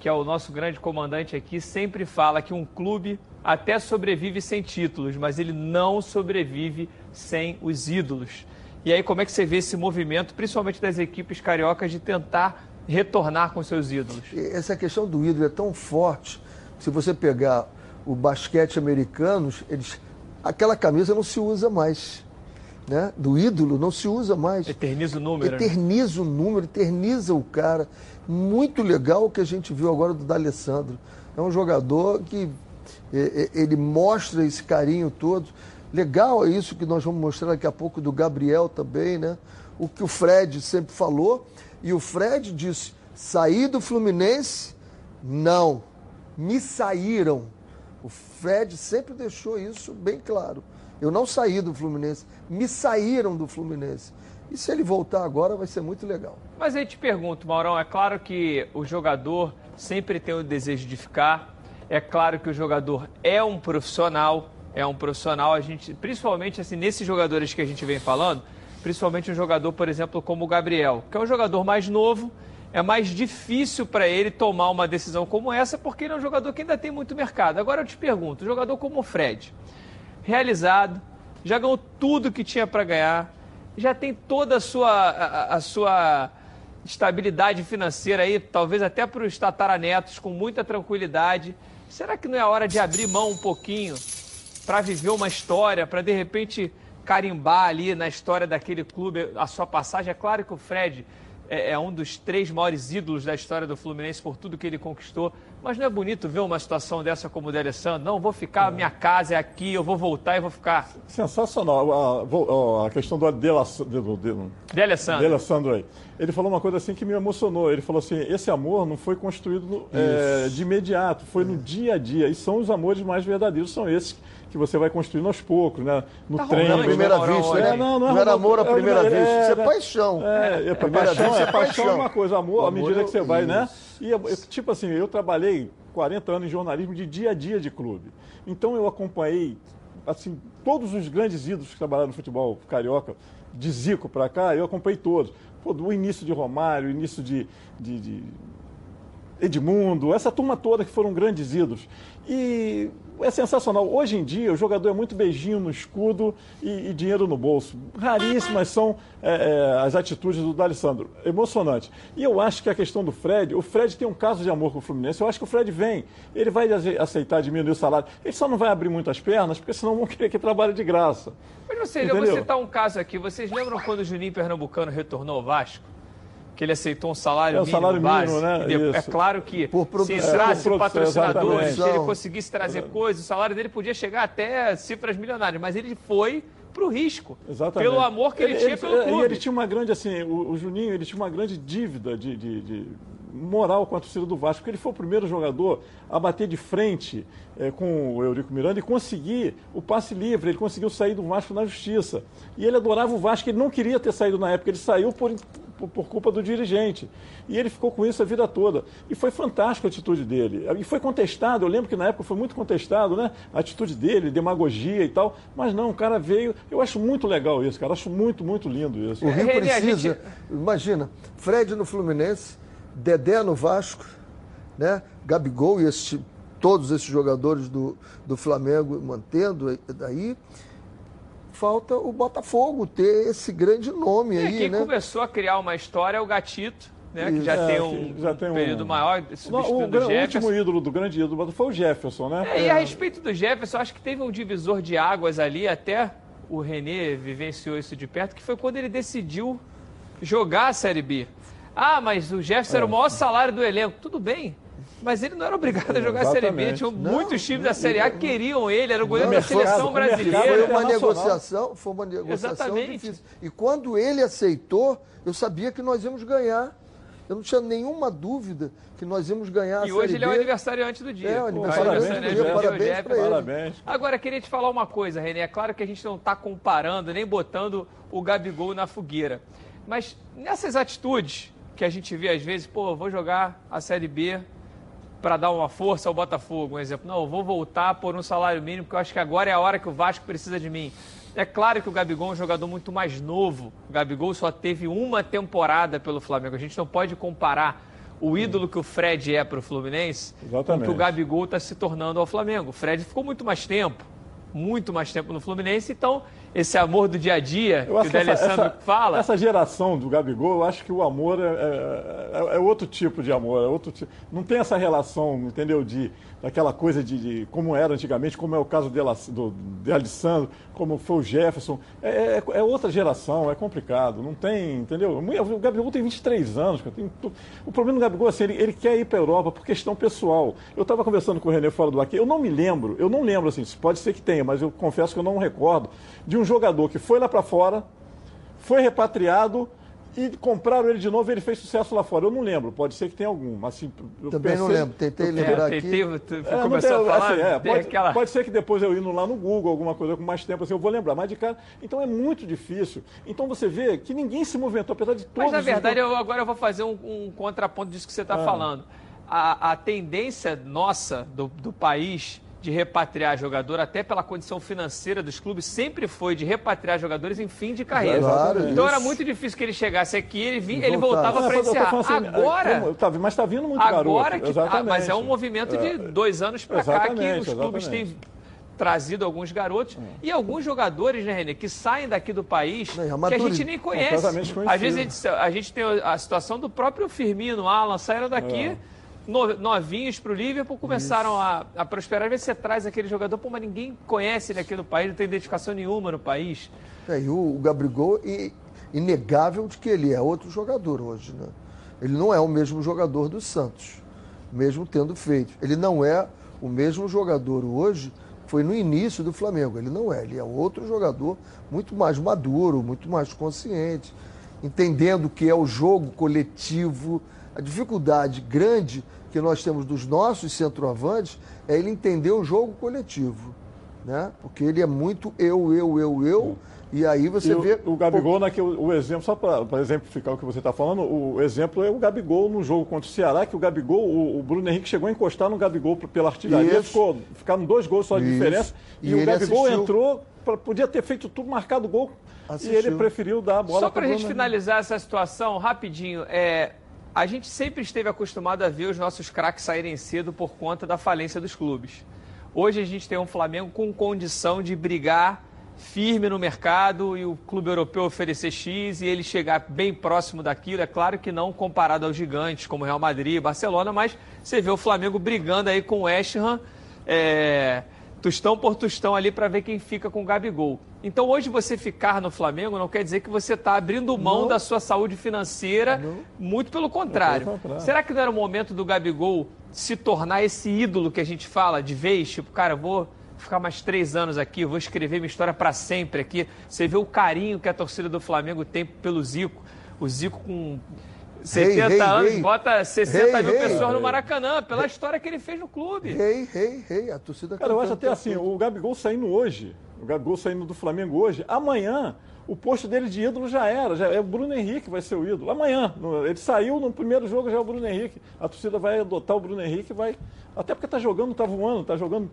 que é o nosso grande comandante aqui, sempre fala que um clube até sobrevive sem títulos, mas ele não sobrevive sem os ídolos. E aí, como é que você vê esse movimento, principalmente das equipes cariocas, de tentar retornar com seus ídolos? Essa questão do ídolo é tão forte. Se você pegar o basquete americanos, eles aquela camisa não se usa mais. Né? Do ídolo não se usa mais. Eterniza o número. Né? Eterniza né? o número, eterniza o cara. Muito legal o que a gente viu agora do D'Alessandro. É um jogador que ele mostra esse carinho todo. Legal é isso que nós vamos mostrar daqui a pouco do Gabriel também, né? O que o Fred sempre falou. E o Fred disse: sair do Fluminense? Não. Me saíram. O Fred sempre deixou isso bem claro. Eu não saí do Fluminense, me saíram do Fluminense. E se ele voltar agora, vai ser muito legal. Mas aí te pergunto, Maurão, é claro que o jogador sempre tem o desejo de ficar. É claro que o jogador é um profissional, é um profissional, a gente, principalmente assim, nesses jogadores que a gente vem falando, principalmente um jogador, por exemplo, como o Gabriel, que é um jogador mais novo, é mais difícil para ele tomar uma decisão como essa, porque ele é um jogador que ainda tem muito mercado. Agora eu te pergunto, um jogador como o Fred, realizado, já ganhou tudo que tinha para ganhar, já tem toda a sua, a, a sua estabilidade financeira aí, talvez até para os tataranetos, com muita tranquilidade. Será que não é hora de abrir mão um pouquinho para viver uma história, para de repente carimbar ali na história daquele clube a sua passagem? É claro que o Fred é, é, um dos três maiores ídolos da história do Fluminense por tudo que ele conquistou. Mas não é bonito ver uma situação dessa como o de Alessandro? Não, vou ficar, minha casa é aqui, eu vou voltar e vou ficar. Sensacional. A, a, a questão do de, do, de, de Alessandro. De Alessandro aí. Ele falou uma coisa assim que me emocionou. Ele falou assim: esse amor não foi construído é, de imediato, foi no dia a dia. E são os amores mais verdadeiros, são esses que você vai construindo aos poucos, né? No tá trem. À primeira vista, né? Não, não, é não era amor à primeira é, vista, isso é, é paixão. É, é, paixão, é, paixão é uma coisa, amor, à medida que você vai, né? E, tipo assim, eu trabalhei 40 anos em jornalismo de dia a dia de clube. Então eu acompanhei, assim, todos os grandes ídolos que trabalharam no futebol carioca, de Zico para cá, eu acompanhei todos. Pô, do início de Romário, o início de, de, de Edmundo, essa turma toda que foram grandes ídolos. E é sensacional. Hoje em dia, o jogador é muito beijinho no escudo e, e dinheiro no bolso. Raríssimas são é, é, as atitudes do D'Alessandro. Emocionante. E eu acho que a questão do Fred, o Fred tem um caso de amor com o Fluminense. Eu acho que o Fred vem, ele vai aceitar diminuir o salário. Ele só não vai abrir muitas pernas, porque senão vão querer que trabalhe de graça. Mas você, eu vou citar um caso aqui. Vocês lembram quando o Juninho Pernambucano retornou ao Vasco? Que ele aceitou um salário é, mínimo salário base. Mínimo, né? É claro que se entrasse é, patrocinadores, se ele conseguisse trazer coisas, o salário dele podia chegar até cifras milionárias, mas ele foi para o risco. Exatamente. Pelo amor que ele, ele tinha ele, pelo clube. E ele tinha uma grande, assim, o, o, Juninho, ele tinha uma grande dívida de, de, de moral com a torcida do Vasco, porque ele foi o primeiro jogador a bater de frente é, com o Eurico Miranda e conseguir o passe livre, ele conseguiu sair do Vasco na justiça. E ele adorava o Vasco, ele não queria ter saído na época, ele saiu por, por, culpa do dirigente. E ele ficou com isso a vida toda. E foi fantástica a atitude dele. E foi contestado, eu lembro que na época foi muito contestado, né? A atitude dele, demagogia e tal. Mas não, o cara veio. Eu acho muito legal isso, cara. Acho muito, muito lindo isso. O Rio precisa. Gente... Imagina, Fred no Fluminense, Dedé no Vasco, né? Gabigol e esse, todos esses jogadores do, do Flamengo mantendo daí falta o Botafogo ter esse grande nome é, aí, quem né? começou a criar uma história é o Gatito, né? Que já, é, tem um, já tem um período maior, substituindo o, o, o último ídolo do grande ídolo do Botafogo foi o Jefferson, né? É, e a respeito do Jefferson, acho que teve um divisor de águas ali, até o Renê vivenciou isso de perto, que foi quando ele decidiu jogar a Série B. Ah, mas o Jefferson é. era o maior salário do elenco. Tudo bem. Mas ele não era obrigado a jogar Exatamente. a Série B. Tinha muitos times da Série A que queriam ele, era o goleiro da seleção brasileira. Foi uma negociação, foi uma negociação Exatamente. difícil. E quando ele aceitou, eu sabia que nós íamos ganhar. Eu não tinha nenhuma dúvida que nós íamos ganhar e a hoje ele é o aniversariante do dia. É, o aniversariante do dia, parabéns para ele. Parabéns. Agora, queria te falar uma coisa, René. É claro que a gente não está comparando, nem botando o Gabigol na fogueira. Mas nessas atitudes que a gente vê às vezes, pô, vou jogar a Série B, para dar uma força ao Botafogo, um exemplo. Não, eu vou voltar por um salário mínimo, porque eu acho que agora é a hora que o Vasco precisa de mim. É claro que o Gabigol é um jogador muito mais novo. O Gabigol só teve uma temporada pelo Flamengo. A gente não pode comparar o ídolo que o Fred é para o Fluminense Exatamente. com o que o Gabigol está se tornando ao Flamengo. O Fred ficou muito mais tempo, muito mais tempo no Fluminense, então esse amor do dia a dia que o D'Alessandro fala. Essa geração do Gabigol, eu acho que o amor é, é, é, é outro tipo de amor, é outro tipo, não tem essa relação, entendeu, de daquela coisa de, de, como era antigamente, como é o caso de, do, de Alessandro, como foi o Jefferson. É, é, é, outra geração, é complicado. Não tem, entendeu? O Gabigol tem 23 anos. Tem, o problema do Gabigol é assim, ele, ele quer ir para a Europa por questão pessoal. Eu estava conversando com o René fora do aqui, eu não me lembro, eu não lembro, assim, pode ser que tenha, mas eu confesso que eu não recordo, de um jogador que foi lá para fora, foi repatriado e compraram ele de novo e ele fez sucesso lá fora. Eu não lembro, pode ser que tenha algum, mas assim. Também pensei, não lembro, tentei lembrar aqui. Tentei, é, começou a falar, assim, é, pode, aquela... pode, ser que depois eu indo lá no Google, alguma coisa com mais tempo, assim, eu vou lembrar. Mas de cara, então é muito difícil. Então você vê que ninguém se movimentou, apesar de todos. Mas na verdade, eu, agora eu vou fazer um, um contraponto disso que você está ah. falando. A, a, tendência nossa do, do país de repatriar jogador, até pela condição financeira dos clubes, sempre foi de repatriar jogadores em fim de carreira. Claro, então isso. era muito difícil que ele chegasse aqui ele, vinha, ele voltava para encerrar. Assim, agora. Como, tá, mas está vindo muito agora garoto. Que, ah, mas é um movimento de é. dois anos para cá que os clubes têm trazido alguns garotos Hum. e alguns jogadores, né, Renê, que saem daqui do país a que a gente nem conhece. Completamente conhecido. Às vezes a gente, a gente tem a situação do próprio Firmino, Alan, saíram daqui. É. no- Novinhos para o Liverpool começaram a, a prosperar. Às vezes você traz aquele jogador, pô, mas ninguém conhece ele aqui no país, não tem identificação nenhuma no país. É, e o, o Gabigol, e, inegável de que ele é outro jogador hoje, né? Ele não é o mesmo jogador do Santos, mesmo tendo feito. Ele não é o mesmo jogador hoje foi no início do Flamengo. Ele não é. Ele é outro jogador muito mais maduro, muito mais consciente, entendendo que é o jogo coletivo. A dificuldade grande que nós temos dos nossos centroavantes é ele entender o jogo coletivo né? Porque ele é muito eu, eu, eu, eu, e aí você E vê. o, o Gabigol, naquele, o exemplo, só para exemplificar o que você está falando, o exemplo é o Gabigol no jogo contra o Ceará, que o Gabigol, o, o Bruno Henrique chegou a encostar no Gabigol pela artilharia, Isso. ficou, ficaram dois gols só de Isso. diferença, e, E o Gabigol assistiu. entrou, pra- podia ter feito tudo, marcado gol, e Assistiu. ele preferiu dar a bola Só para a gente Bruno finalizar essa situação, rapidinho, é, a gente sempre esteve acostumado a ver os nossos craques saírem cedo por conta da falência dos clubes. Hoje a gente tem um Flamengo com condição de brigar firme no mercado e o clube europeu oferecer X e ele chegar bem próximo daquilo. É claro que não comparado aos gigantes como Real Madrid, Barcelona, mas você vê o Flamengo brigando aí com o West Ham, é, tostão por tostão ali para ver quem fica com o Gabigol. Então hoje você ficar no Flamengo não quer dizer que você está abrindo mão Não. da sua saúde financeira, muito pelo contrário. Pelo contrário. Será que não era o momento do Gabigol se tornar esse ídolo que a gente fala de vez? Tipo, cara, vou ficar mais três anos aqui, vou escrever minha história para sempre aqui. Você vê o carinho que a torcida do Flamengo tem pelo Zico. O Zico com 70 rei, anos rei. bota 60 Rei, mil pessoas no Maracanã, pela história que ele fez no clube. Rei, rei, rei, a torcida Cara, eu acho até assim, o Gabigol saindo hoje, o Gabigol saindo do Flamengo hoje, amanhã o posto dele de ídolo já era, já é o Bruno Henrique vai ser o ídolo. Amanhã, no- ele saiu no primeiro jogo já é o Bruno Henrique. A torcida vai adotar o Bruno Henrique, vai até porque tá jogando, tá voando, tá jogando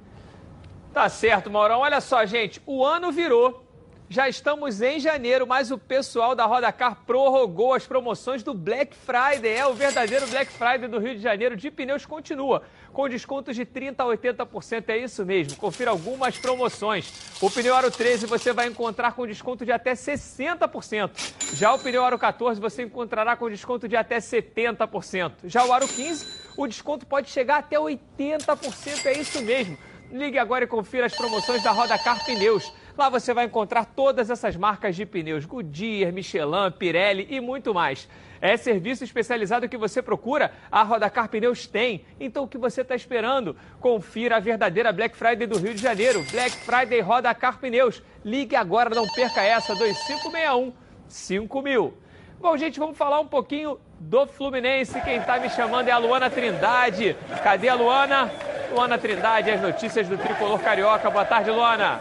Tá certo, Maurão. Olha só, gente, o ano virou. Já estamos em janeiro, mas o pessoal da Roda Car prorrogou as promoções do Black Friday. É o verdadeiro Black Friday do Rio de Janeiro de pneus continua, com descontos de 30 a 80%. É isso mesmo. Confira algumas promoções. O pneu Aro 13 você vai encontrar com desconto de até 60%. Já o pneu Aro 14 você encontrará com desconto de até 70%. Já o Aro 15, o desconto pode chegar até 80%. É isso mesmo. Ligue agora e confira as promoções da Roda Car Pneus. Lá você vai encontrar todas essas marcas de pneus: Goodyear, Michelin, Pirelli e muito mais. É serviço especializado que você procura? A Rodacar Pneus tem. Então o que você está esperando? Confira a verdadeira Black Friday do Rio de Janeiro. Black Friday Rodacar Pneus. Ligue agora, não perca essa. 2561 5000. Bom, gente, vamos falar um pouquinho do Fluminense. Quem está me chamando é a Luana Trindade. Cadê a Luana? Luana Trindade, as notícias do Tricolor Carioca. Boa tarde, Luana.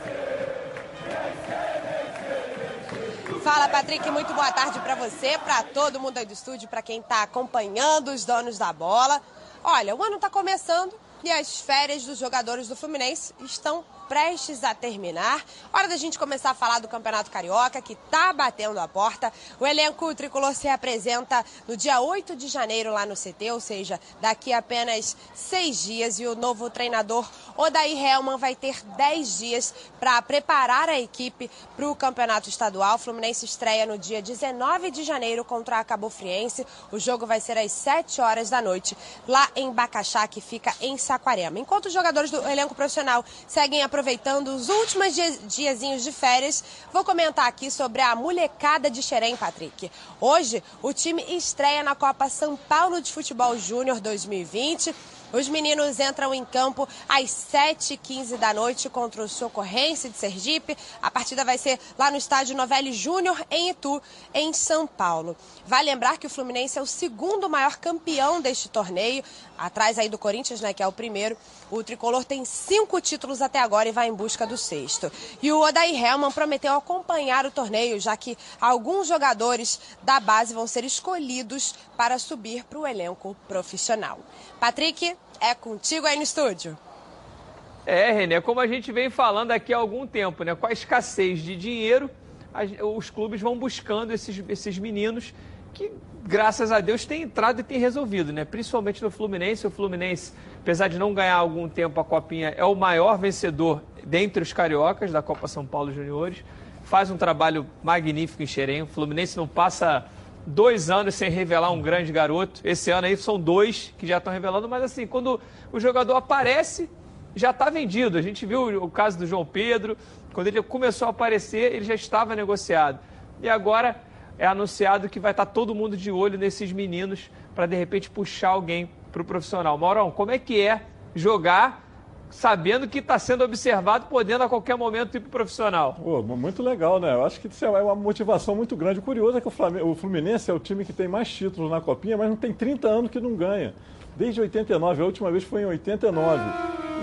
Fala, Patrick, muito boa tarde para você, para todo mundo aí do estúdio, para quem está acompanhando os donos da bola. Olha, o ano está começando e as férias dos jogadores do Fluminense estão prestes a terminar. Hora da gente começar a falar do Campeonato Carioca, que está batendo a porta. O elenco tricolor se apresenta no dia 8 de janeiro lá no CT, ou seja, daqui a apenas seis dias. E o novo treinador Odair Helman vai ter dez dias para preparar a equipe para o Campeonato Estadual. O Fluminense estreia no dia 19 de janeiro contra a Cabo Friense. O jogo vai ser às 7 horas da noite, lá em Bacaxá, que fica em Saquarema. Enquanto os jogadores do elenco profissional seguem aproveitando os últimos diazinhos de férias, vou comentar aqui sobre a molecada de Xerém, Patrick. Hoje, o time estreia na Copa São Paulo de Futebol Júnior 2020. Os meninos entram em campo às 7h15 da noite contra o Socorrense de Sergipe. A partida vai ser lá no estádio Novelli Júnior, em Itu, em São Paulo. Vale lembrar que o Fluminense é o segundo maior campeão deste torneio, atrás aí do Corinthians, né, que é o primeiro. O tricolor tem cinco títulos até agora e vai em busca do sexto. E o Odair Helman prometeu acompanhar o torneio, já que alguns jogadores da base vão ser escolhidos para subir para o elenco profissional. Patrick, é contigo aí no estúdio. É, René, como a gente vem falando aqui há algum tempo, né? Com a escassez de dinheiro, os clubes vão buscando esses, esses meninos que graças a Deus, tem entrado e tem resolvido, né? Principalmente no Fluminense. O Fluminense, apesar de não ganhar algum tempo a Copinha, é o maior vencedor dentre os cariocas da Copa São Paulo Juniores. Faz um trabalho magnífico em Xerém. O Fluminense não passa dois anos sem revelar um grande garoto. Esse ano aí são dois que já estão revelando, mas assim, quando o jogador aparece, já está vendido. A gente viu o caso do João Pedro, quando ele começou a aparecer, ele já estava negociado. E agora é anunciado que vai estar todo mundo de olho nesses meninos para de repente puxar alguém para o profissional. Maurão, como é que é jogar sabendo que está sendo observado, podendo a qualquer momento ir para o profissional? Muito legal, né? Eu acho que isso é uma motivação muito grande. O curioso é que o Fluminense é o time que tem mais títulos na Copinha, mas não tem 30 anos que não ganha. Desde 89, a última vez foi em 89.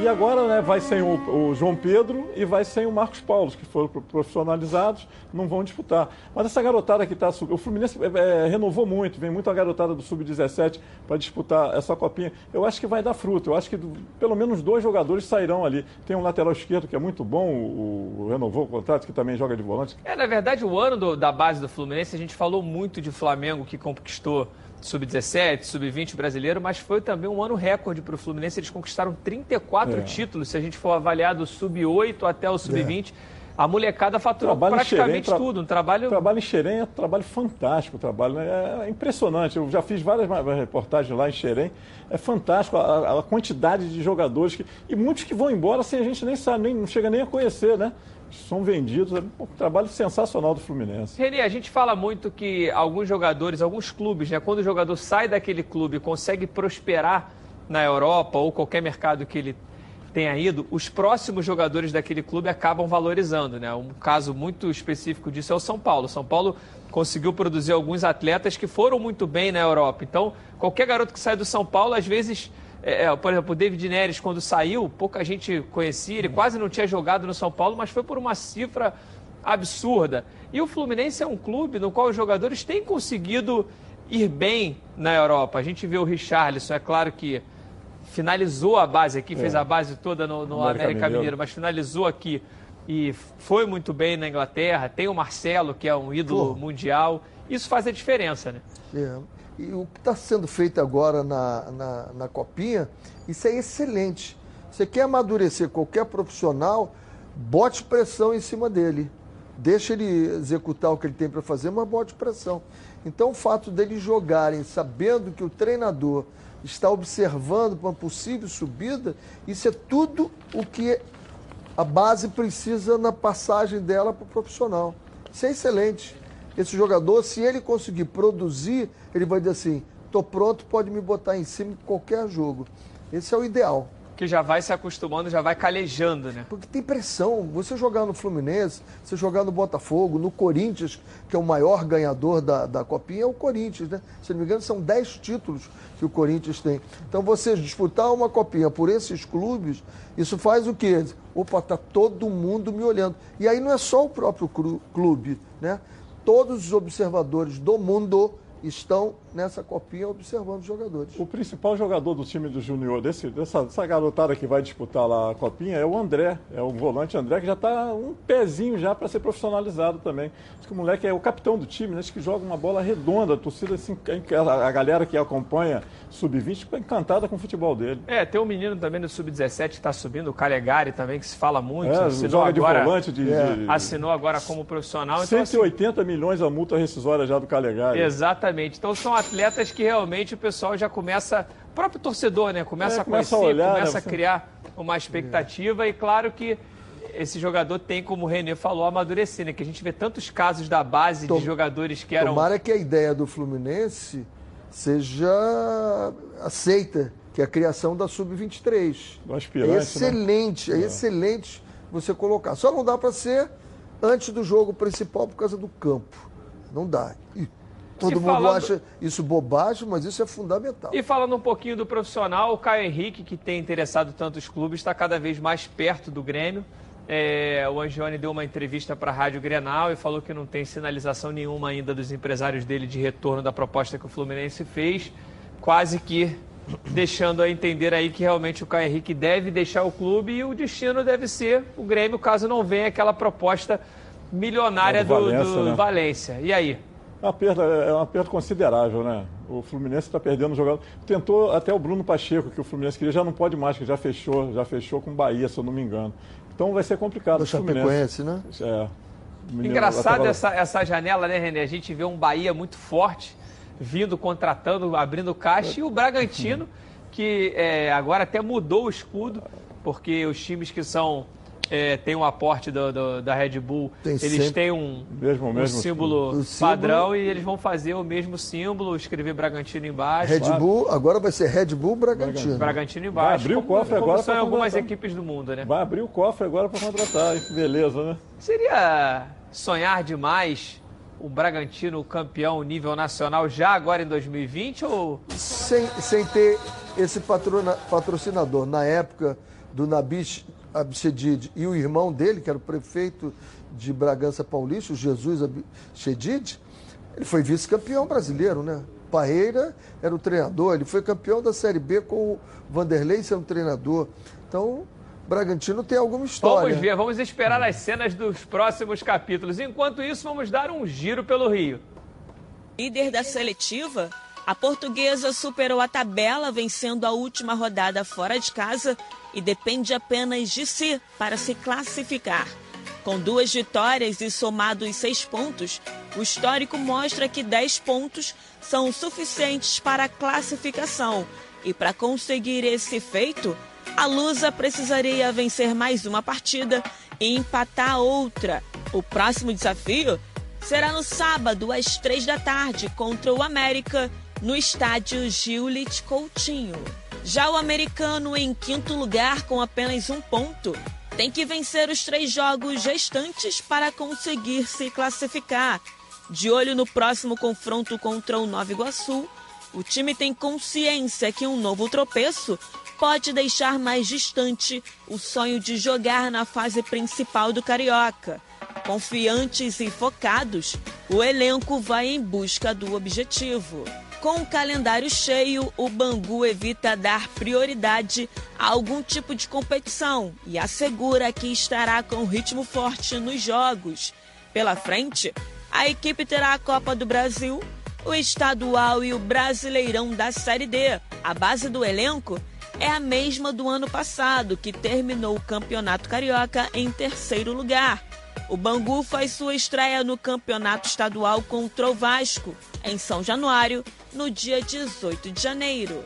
E agora né, vai sem o, o, João Pedro e vai sem o Marcos Paulo, que foram profissionalizados, não vão disputar. Mas essa garotada que está. O Fluminense é, é, renovou muito, vem muito a garotada do Sub-17 para disputar essa copinha. Eu acho que vai dar fruto. Eu acho que pelo menos dois jogadores sairão ali. Tem um lateral esquerdo que é muito bom, o, o renovou o contrato, que também joga de volante. É, na verdade, o ano do, da base do Fluminense, a gente falou muito de Flamengo que conquistou sub-17, sub-20 brasileiro, mas foi também um ano recorde para o Fluminense. Eles conquistaram 34 é. títulos, se a gente for avaliar do sub-8 até o sub-20. É. A molecada faturou trabalho praticamente Xerém, tudo. Um trabalho... trabalho em Xerém é um trabalho fantástico. Trabalho, né? é impressionante. Eu já fiz várias reportagens lá em Xerém. É fantástico a, a quantidade de jogadores. Que, e muitos que vão embora sem a gente nem sabe, nem, não chega nem a conhecer, né? São vendidos. Um trabalho sensacional do Fluminense. Reni, a gente fala muito que alguns jogadores, alguns clubes, né, quando o jogador sai daquele clube e consegue prosperar na Europa ou qualquer mercado que ele tenha ido, os próximos jogadores daquele clube acabam valorizando. Né? Um caso muito específico disso é o São Paulo. São Paulo conseguiu produzir alguns atletas que foram muito bem na Europa. Então, qualquer garoto que sai do São Paulo, às vezes é, é, por exemplo, o David Neres, quando saiu, pouca gente conhecia, ele quase não tinha jogado no São Paulo, mas foi por uma cifra absurda. E o Fluminense é um clube no qual os jogadores têm conseguido ir bem na Europa. A gente vê o Richarlison, é claro que finalizou a base aqui, é. fez a base toda no, no América, América Mineiro. Mineiro, mas finalizou aqui e foi muito bem na Inglaterra. Tem o Marcelo, que é um ídolo Pô. mundial. Isso faz a diferença, né? É. E o que está sendo feito agora na, na, na Copinha, isso é excelente. Você quer amadurecer qualquer profissional, bote pressão em cima dele. Deixa ele executar o que ele tem para fazer, mas bote pressão. Então, o fato deles jogarem sabendo que o treinador está observando para uma possível subida, isso é tudo o que a base precisa na passagem dela para o profissional. Isso é excelente esse jogador, se ele conseguir produzir, ele vai dizer assim: estou pronto, pode me botar em cima em qualquer jogo. Esse é o ideal. Que já vai se acostumando, já vai calejando, né? Porque tem pressão. Você jogar no Fluminense, você jogar no Botafogo, no Corinthians, que é o maior ganhador da, da Copinha, é o Corinthians, né? Se não me engano, são 10 títulos que o Corinthians tem. Então, você disputar uma Copinha por esses clubes, isso faz o quê? Opa, tá todo mundo me olhando. E aí não é só o próprio clube, né? Todos os observadores do mundo estão nessa copinha observando os jogadores. O principal jogador do time do Júnior, dessa, dessa garotada que vai disputar lá a copinha, é o André, é o volante André, que já está um pezinho já para ser profissionalizado também. Acho que o moleque é o capitão do time, né? acho que joga uma bola redonda, a torcida, assim, a galera que acompanha Sub-20 fica encantada com o futebol dele. É, tem um menino também no Sub-17 que está subindo, o Calegari também, que se fala muito. É, joga de agora, volante. De, é. de, Assinou agora como profissional. 180 então, assim, milhões a multa rescisória já do Calegari. Exatamente. Então são atletas que realmente o pessoal já começa, o próprio torcedor, né? Começa é, a conhecer, começa a, olhar, começa né? a criar uma expectativa e claro que esse jogador tem, como o Renê falou, amadurecer, né? Que a gente vê tantos casos da base Tom, de jogadores que eram. Tomara que a ideia do Fluminense seja aceita, que é a criação da Sub-23. É né? excelente, né? é, é excelente você colocar. Só não dá para ser antes do jogo principal por causa do campo. Não dá. Todo mundo falando... acha isso bobagem, mas isso é fundamental. E falando um pouquinho do profissional, o Caio Henrique, que tem interessado tantos clubes, está cada vez mais perto do Grêmio. É, o Angione deu uma entrevista para a Rádio Grenal e falou que não tem sinalização nenhuma ainda dos empresários dele de retorno da proposta que o Fluminense fez, quase que deixando a entender aí que realmente o Caio Henrique deve deixar o clube e o destino deve ser o Grêmio, caso não venha aquela proposta milionária do, do, Valência, do né? Valência. E aí? É uma perda, é uma perda considerável, né? O Fluminense está perdendo o jogador. Tentou até o Bruno Pacheco, que o Fluminense queria, já não pode mais, que já fechou, já fechou com o Bahia, se eu não me engano. Então vai ser complicado. O Chapecoense, né? É. Engraçado essa, essa janela, né, René? A gente vê um Bahia muito forte, vindo, contratando, abrindo caixa, e o Bragantino, que é, agora até mudou o escudo, porque os times que são é, tem um aporte do, do, da Red Bull, Tem eles sempre- têm um, Mesmo- um mesmo símbolo O símbolo- padrão e eles vão fazer o mesmo símbolo, escrever Bragantino embaixo. Red Bull, agora vai ser Red Bull Bragantino. Bragantino embaixo. Vai abrir o cofre como agora são algumas contratar. equipes do mundo, né? Vai abrir o cofre agora para contratar, hein? Que beleza, né? Seria sonhar demais o Bragantino campeão nível nacional já agora em 2020 ou sem, sem ter esse patrona- patrocinador. Na época do Nabis Abchedid e o irmão dele, que era o prefeito de Bragança Paulista, o Jesus Abchedid, ele foi vice-campeão brasileiro, né? Parreira era o treinador, ele foi campeão da Série B com o Vanderlei sendo treinador. Então, Bragantino tem alguma história. Vamos ver, vamos esperar as cenas dos próximos capítulos. Enquanto isso, vamos dar um giro pelo Rio. Líder da seletiva, a portuguesa superou a tabela, vencendo a última rodada fora de casa e depende apenas de si para se classificar. Com duas vitórias e somados seis pontos, o histórico mostra que 10 pontos são suficientes para a classificação. E para conseguir esse feito, a Lusa precisaria vencer mais uma partida e empatar outra. O próximo desafio será no sábado, às três da tarde, contra o América, no estádio Gillit Coutinho. Já o americano, em quinto lugar, com apenas um ponto, tem que vencer os três jogos restantes para conseguir se classificar. De olho no próximo confronto contra o Nova Iguaçu, o time tem consciência que um novo tropeço pode deixar mais distante o sonho de jogar na fase principal do Carioca. Confiantes e focados, o elenco vai em busca do objetivo. Com o calendário cheio, o Bangu evita dar prioridade a algum tipo de competição e assegura que estará com ritmo forte nos jogos. Pela frente, a equipe terá a Copa do Brasil, o estadual e o Brasileirão da Série D. A base do elenco é a mesma do ano passado, que terminou o Campeonato Carioca em terceiro lugar. O Bangu faz sua estreia no Campeonato Estadual contra o Vasco, em São Januário, no dia 18 de janeiro.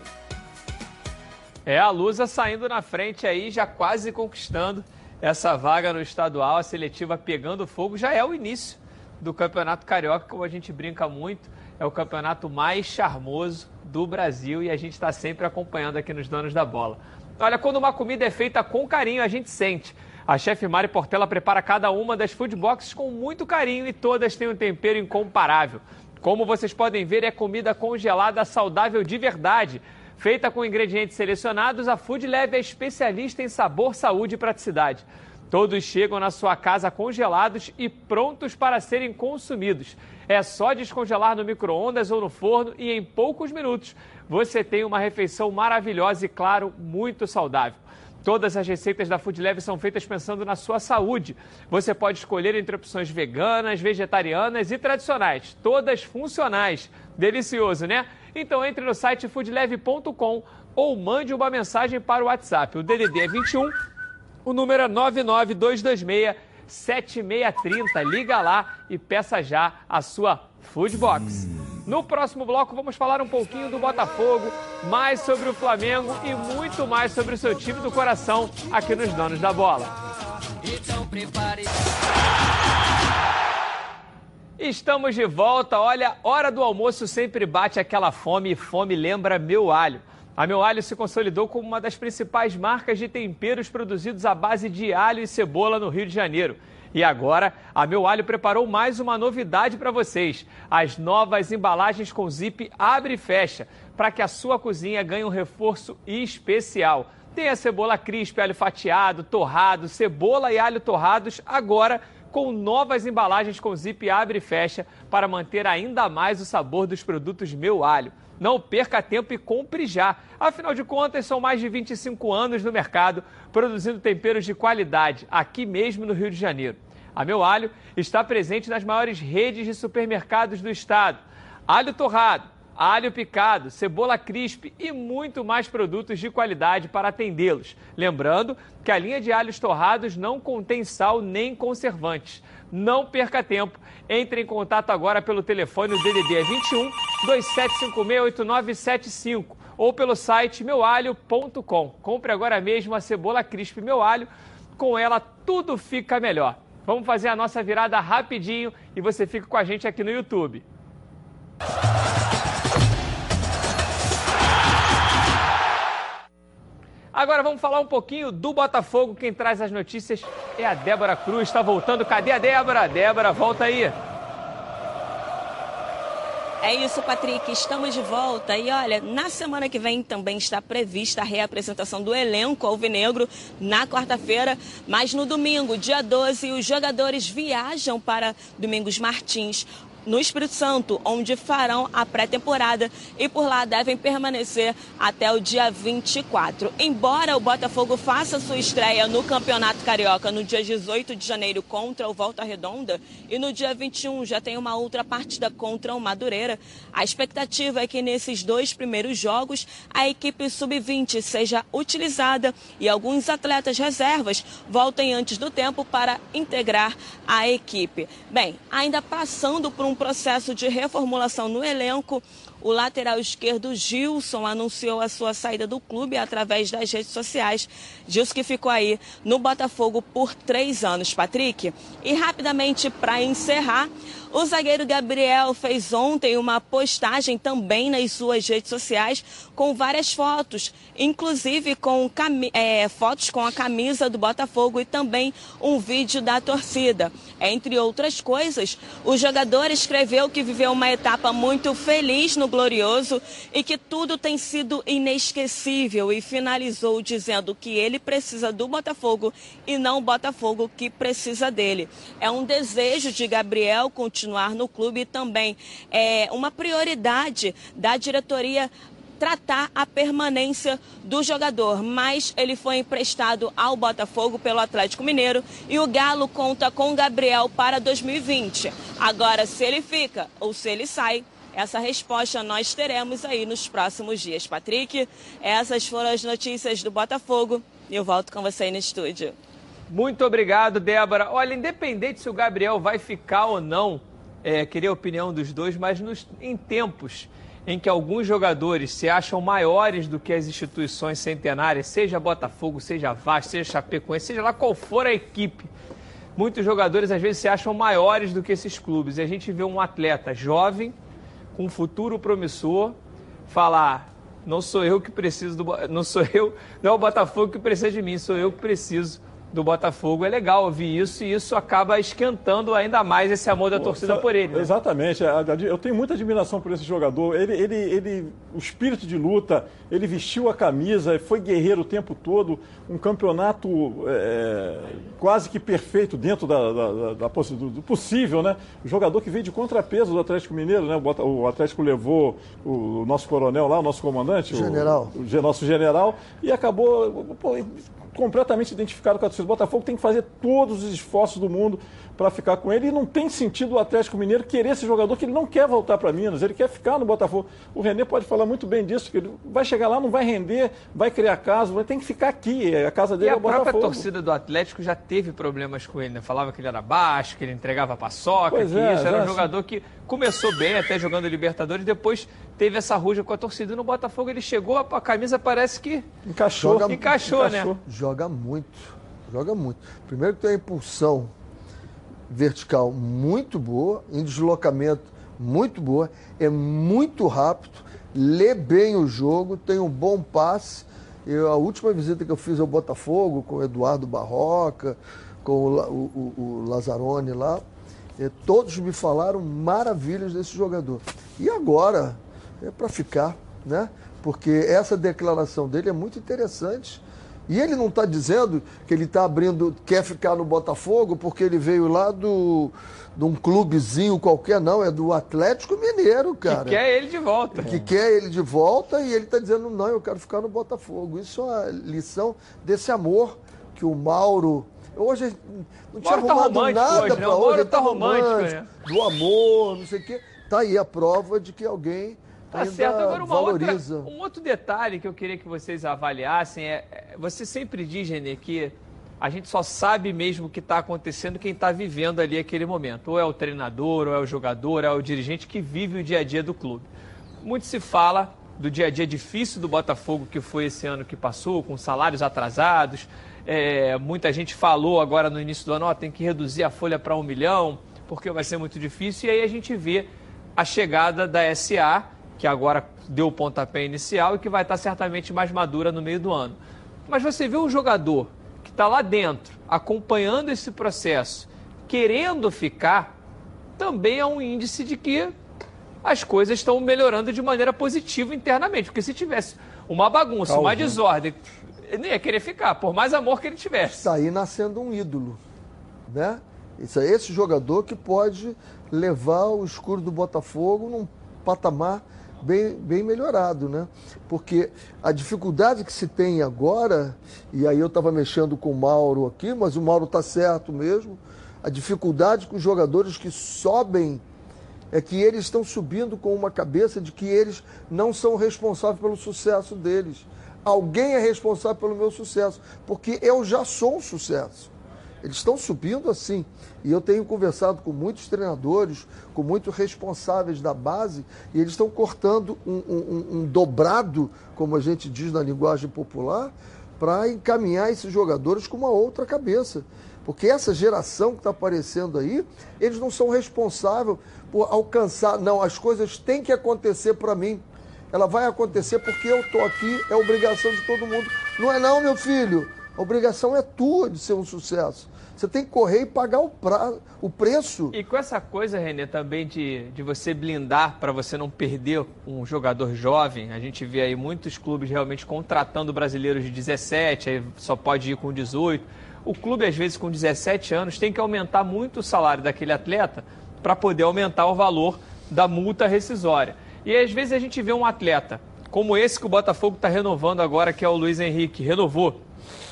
É a Lusa saindo na frente aí, já quase conquistando essa vaga no estadual, a seletiva pegando fogo. Já é o início do Campeonato Carioca, como a gente brinca muito, é o campeonato mais charmoso do Brasil e a gente está sempre acompanhando aqui nos Donos da Bola. Olha, quando uma comida é feita com carinho, a gente sente. A chefe Mari Portela prepara cada uma das food boxes com muito carinho e todas têm um tempero incomparável. Como vocês podem ver, é comida congelada saudável de verdade. Feita com ingredientes selecionados, a Food Leve é especialista em sabor, saúde e praticidade. Todos chegam na sua casa congelados e prontos para serem consumidos. É só descongelar no micro-ondas ou no forno e em poucos minutos você tem uma refeição maravilhosa e, claro, muito saudável. Todas as receitas da Food Leve são feitas pensando na sua saúde. Você pode escolher entre opções veganas, vegetarianas e tradicionais, todas funcionais. Delicioso, né? Então entre no site foodleve.com ou mande uma mensagem para o WhatsApp. O DDD é 21, o número é 99226 7630. Liga lá e peça já a sua Food Box. No próximo bloco vamos falar um pouquinho do Botafogo, mais sobre o Flamengo e muito mais sobre o seu time do coração aqui nos Donos da Bola. Então prepare. Estamos de volta. Olha, hora do almoço sempre bate aquela fome e fome lembra meu alho. A Meu Alho se consolidou como uma das principais marcas de temperos produzidos à base de alho e cebola no Rio de Janeiro. E agora, a Meu Alho preparou mais uma novidade para vocês: as novas embalagens com zip abre e fecha, para que a sua cozinha ganhe um reforço especial. Tem a cebola crisp, alho fatiado, torrado, cebola e alho torrados, agora com novas embalagens com zip abre e fecha para manter ainda mais o sabor dos produtos Meu Alho. Não perca tempo e compre já. Afinal de contas, são mais de 25 anos no mercado produzindo temperos de qualidade aqui mesmo no Rio de Janeiro. A Meu Alho está presente nas maiores redes de supermercados do estado. Alho torrado, alho picado, cebola crisp e muito mais produtos de qualidade para atendê-los. Lembrando que a linha de alhos torrados não contém sal nem conservantes. Não perca tempo. Entre em contato agora pelo telefone DDD 21 2756 8975 ou pelo site meualho.com. Compre agora mesmo a cebola crisp Meu Alho. Com ela tudo fica melhor. Vamos fazer a nossa virada rapidinho e você fica com a gente aqui no YouTube. Agora vamos falar um pouquinho do Botafogo. Quem traz as notícias é a Débora Cruz. Está voltando. Cadê a Débora? Débora, volta aí. É isso, Patrick. Estamos de volta. E olha, na semana que vem também está prevista a reapresentação do elenco alvinegro na quarta-feira. Mas no domingo, dia 12, os jogadores viajam para Domingos Martins no Espírito Santo, onde farão a pré-temporada e por lá devem permanecer até o dia 24. Embora o Botafogo faça sua estreia no Campeonato Carioca no dia 18 de janeiro contra o Volta Redonda e no dia 21 já tem uma outra partida contra o Madureira, a expectativa é que nesses dois primeiros jogos a equipe sub-20 seja utilizada e alguns atletas reservas voltem antes do tempo para integrar a equipe. Bem, ainda passando por um processo de reformulação no elenco, o lateral esquerdo Gilson anunciou a sua saída do clube através das redes sociais. Gilson que ficou aí no Botafogo por três anos, Patrick. E rapidamente, para encerrar, o zagueiro Gabriel fez ontem uma postagem também nas suas redes sociais com várias fotos, inclusive com é, fotos com a camisa do Botafogo e também um vídeo da torcida. Entre outras coisas, o jogador escreveu que viveu uma etapa muito feliz no Glorioso e que tudo tem sido inesquecível e finalizou dizendo que ele precisa do Botafogo e não o Botafogo que precisa dele. É um desejo de Gabriel continuar continuar no clube e também é uma prioridade da diretoria tratar a permanência do jogador, mas ele foi emprestado ao Botafogo pelo Atlético Mineiro e o Galo conta com Gabriel para 2020. Agora, se ele fica ou se ele sai, essa resposta nós teremos aí nos próximos dias. Patrick, essas foram as notícias do Botafogo e eu volto com você aí no estúdio. Muito obrigado, Débora. Olha, independente se o Gabriel vai ficar ou não, é, queria a opinião dos dois, mas nos, em tempos em que alguns jogadores se acham maiores do que as instituições centenárias, seja Botafogo, seja Vasco, seja Chapecoense, seja lá qual for a equipe, muitos jogadores às vezes se acham maiores do que esses clubes. E a gente vê um atleta jovem, com um futuro promissor, falar: não sou eu que preciso do. Não sou eu, não é o Botafogo que precisa de mim, sou eu que preciso do Botafogo. É legal ouvir isso e isso acaba esquentando ainda mais esse amor da torcida por ele. Né? Exatamente. Eu tenho muita admiração por esse jogador. Ele, ele, ele, o espírito de luta, ele vestiu a camisa, foi guerreiro o tempo todo. Um campeonato é, quase que perfeito dentro da, da, da, da, do possível, né? O jogador que veio de contrapeso do Atlético Mineiro, né? O Atlético levou o nosso coronel lá, o nosso comandante, general. O, o nosso general, e acabou pô, completamente identificado com a torcida. O Botafogo tem que fazer todos os esforços do mundo para ficar com ele. E não tem sentido o Atlético Mineiro querer esse jogador que ele não quer voltar para Minas, ele quer ficar no Botafogo. O Renê pode falar muito bem disso, que ele vai chegar lá, não vai render, vai criar caso, vai ter que ficar aqui. A casa dele e é o Botafogo. a própria torcida do Atlético já teve problemas com ele, né? Falava que ele era baixo, que ele entregava paçoca, pois que é, isso era um jogador que começou bem até jogando Libertadores, depois teve essa ruja com a torcida. E no Botafogo ele chegou, a camisa parece que encaixou, joga, encaixou, encaixou, né? Joga muito, joga muito. Primeiro que tem a impulsão vertical muito boa, em deslocamento muito boa, é muito rápido, lê bem o jogo, tem um bom passe. Eu, a última visita que eu fiz ao Botafogo com o Eduardo Barroca, com o, o, o Lazzaroni lá, é, todos me falaram maravilhas desse jogador. E agora, é para ficar, né? Porque essa declaração dele é muito interessante e ele não está dizendo que ele está abrindo, quer ficar no Botafogo porque ele veio lá do, de um clubezinho qualquer, não, é do Atlético Mineiro, cara. Que quer ele de volta. Que quer ele de volta e ele está dizendo, não, eu quero ficar no Botafogo. Isso é uma lição desse amor que o Mauro Hoje não tinha tá arrumado romântico nada hoje, né? hoje. ele tá romântico, né? Do amor, não sei o quê. Tá aí a prova de que alguém Tá ainda certo. Agora, uma valoriza. outra, um outro detalhe que eu queria que vocês avaliassem é, é você sempre diz, Renê, que a gente só sabe mesmo o que está acontecendo quem está vivendo ali aquele momento. Ou é o treinador, ou é o jogador, ou é o dirigente que vive o dia a dia do clube. Muito se fala do dia a dia difícil do Botafogo que foi esse ano que passou, com salários atrasados. É, muita gente falou agora no início do ano, ó, tem que reduzir a folha para um milhão, porque vai ser muito difícil. E aí a gente vê a chegada da SA, que agora deu o pontapé inicial e que vai estar certamente mais madura no meio do ano. Mas você vê um jogador que está lá dentro, acompanhando esse processo, querendo ficar, também é um índice de que as coisas estão melhorando de maneira positiva internamente. Porque se tivesse uma bagunça, uma desordem, ele não ia querer ficar, por mais amor que ele tivesse. Está aí nascendo um ídolo, né? Isso é esse jogador que pode levar o escuro do Botafogo num patamar bem, bem melhorado, né? Porque a dificuldade que se tem agora, e aí eu estava mexendo com o Mauro aqui, mas o Mauro está certo mesmo, a dificuldade com os jogadores que sobem é que eles estão subindo com uma cabeça de que eles não são responsáveis pelo sucesso deles. Alguém é responsável pelo meu sucesso, porque eu já sou um sucesso. Eles estão subindo assim. E eu tenho conversado com muitos treinadores, com muitos responsáveis da base, e eles estão cortando um, um, um dobrado, como a gente diz na linguagem popular, para encaminhar esses jogadores com uma outra cabeça. Porque essa geração que está aparecendo aí, eles não são responsáveis por alcançar. Não, as coisas têm que acontecer para mim. Ela vai acontecer porque eu estou aqui, é obrigação de todo mundo. Não é não, meu filho. A obrigação é tua de ser um sucesso. Você tem que correr e pagar o, pra, o preço. E com essa coisa, Renê, também de, de você blindar para você não perder um jogador jovem, a gente vê aí muitos clubes realmente contratando brasileiros de 17, aí só pode ir com 18. O clube, às vezes, com 17 anos, tem que aumentar muito o salário daquele atleta para poder aumentar o valor da multa rescisória. E às vezes a gente vê um atleta como esse que o Botafogo está renovando agora, que é o Luiz Henrique, renovou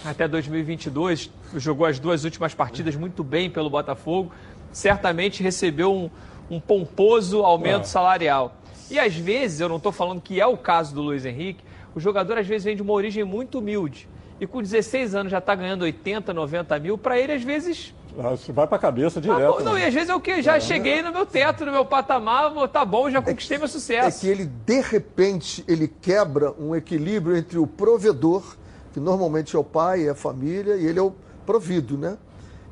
até 2022, jogou as duas últimas partidas muito bem pelo Botafogo, certamente recebeu um, um pomposo aumento É. salarial. E às vezes, eu não estou falando que é o caso do Luiz Henrique, o jogador às vezes vem de uma origem muito humilde. E com 16 anos já está ganhando 80, 90 mil, para ele às vezes Ah, Isso vai pra cabeça ah, direto. bom, não, né? e às vezes é o que? Já cheguei no meu teto, no meu patamar, tá bom, já conquistei meu É sucesso. que ele, de repente, ele quebra um equilíbrio entre o provedor, que normalmente é o pai, é a família, e ele é o provido, né?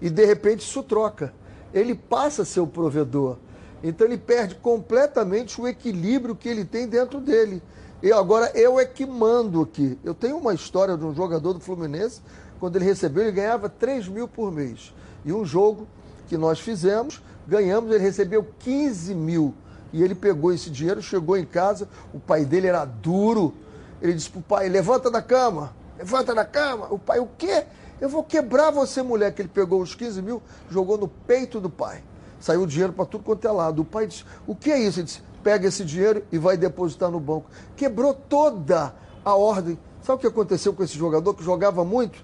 E de repente isso troca. Ele passa a ser o provedor. Então ele perde completamente o equilíbrio que ele tem dentro dele. E agora eu é que mando aqui. Eu tenho uma história de um jogador do Fluminense, quando ele recebeu, ele ganhava 3 mil por mês. E um jogo que nós fizemos, ganhamos, ele recebeu 15 mil. E ele pegou esse dinheiro, chegou em casa, o pai dele era duro. Ele disse pro pai: levanta da cama, levanta da cama. O pai, o quê? Eu vou quebrar você, mulher. Que ele pegou os 15 mil, jogou no peito do pai. Saiu o dinheiro para tudo quanto é lado. O pai disse: o que é isso? Ele disse: pega esse dinheiro e vai depositar no banco. Quebrou toda a ordem. Sabe o que aconteceu com esse jogador que jogava muito?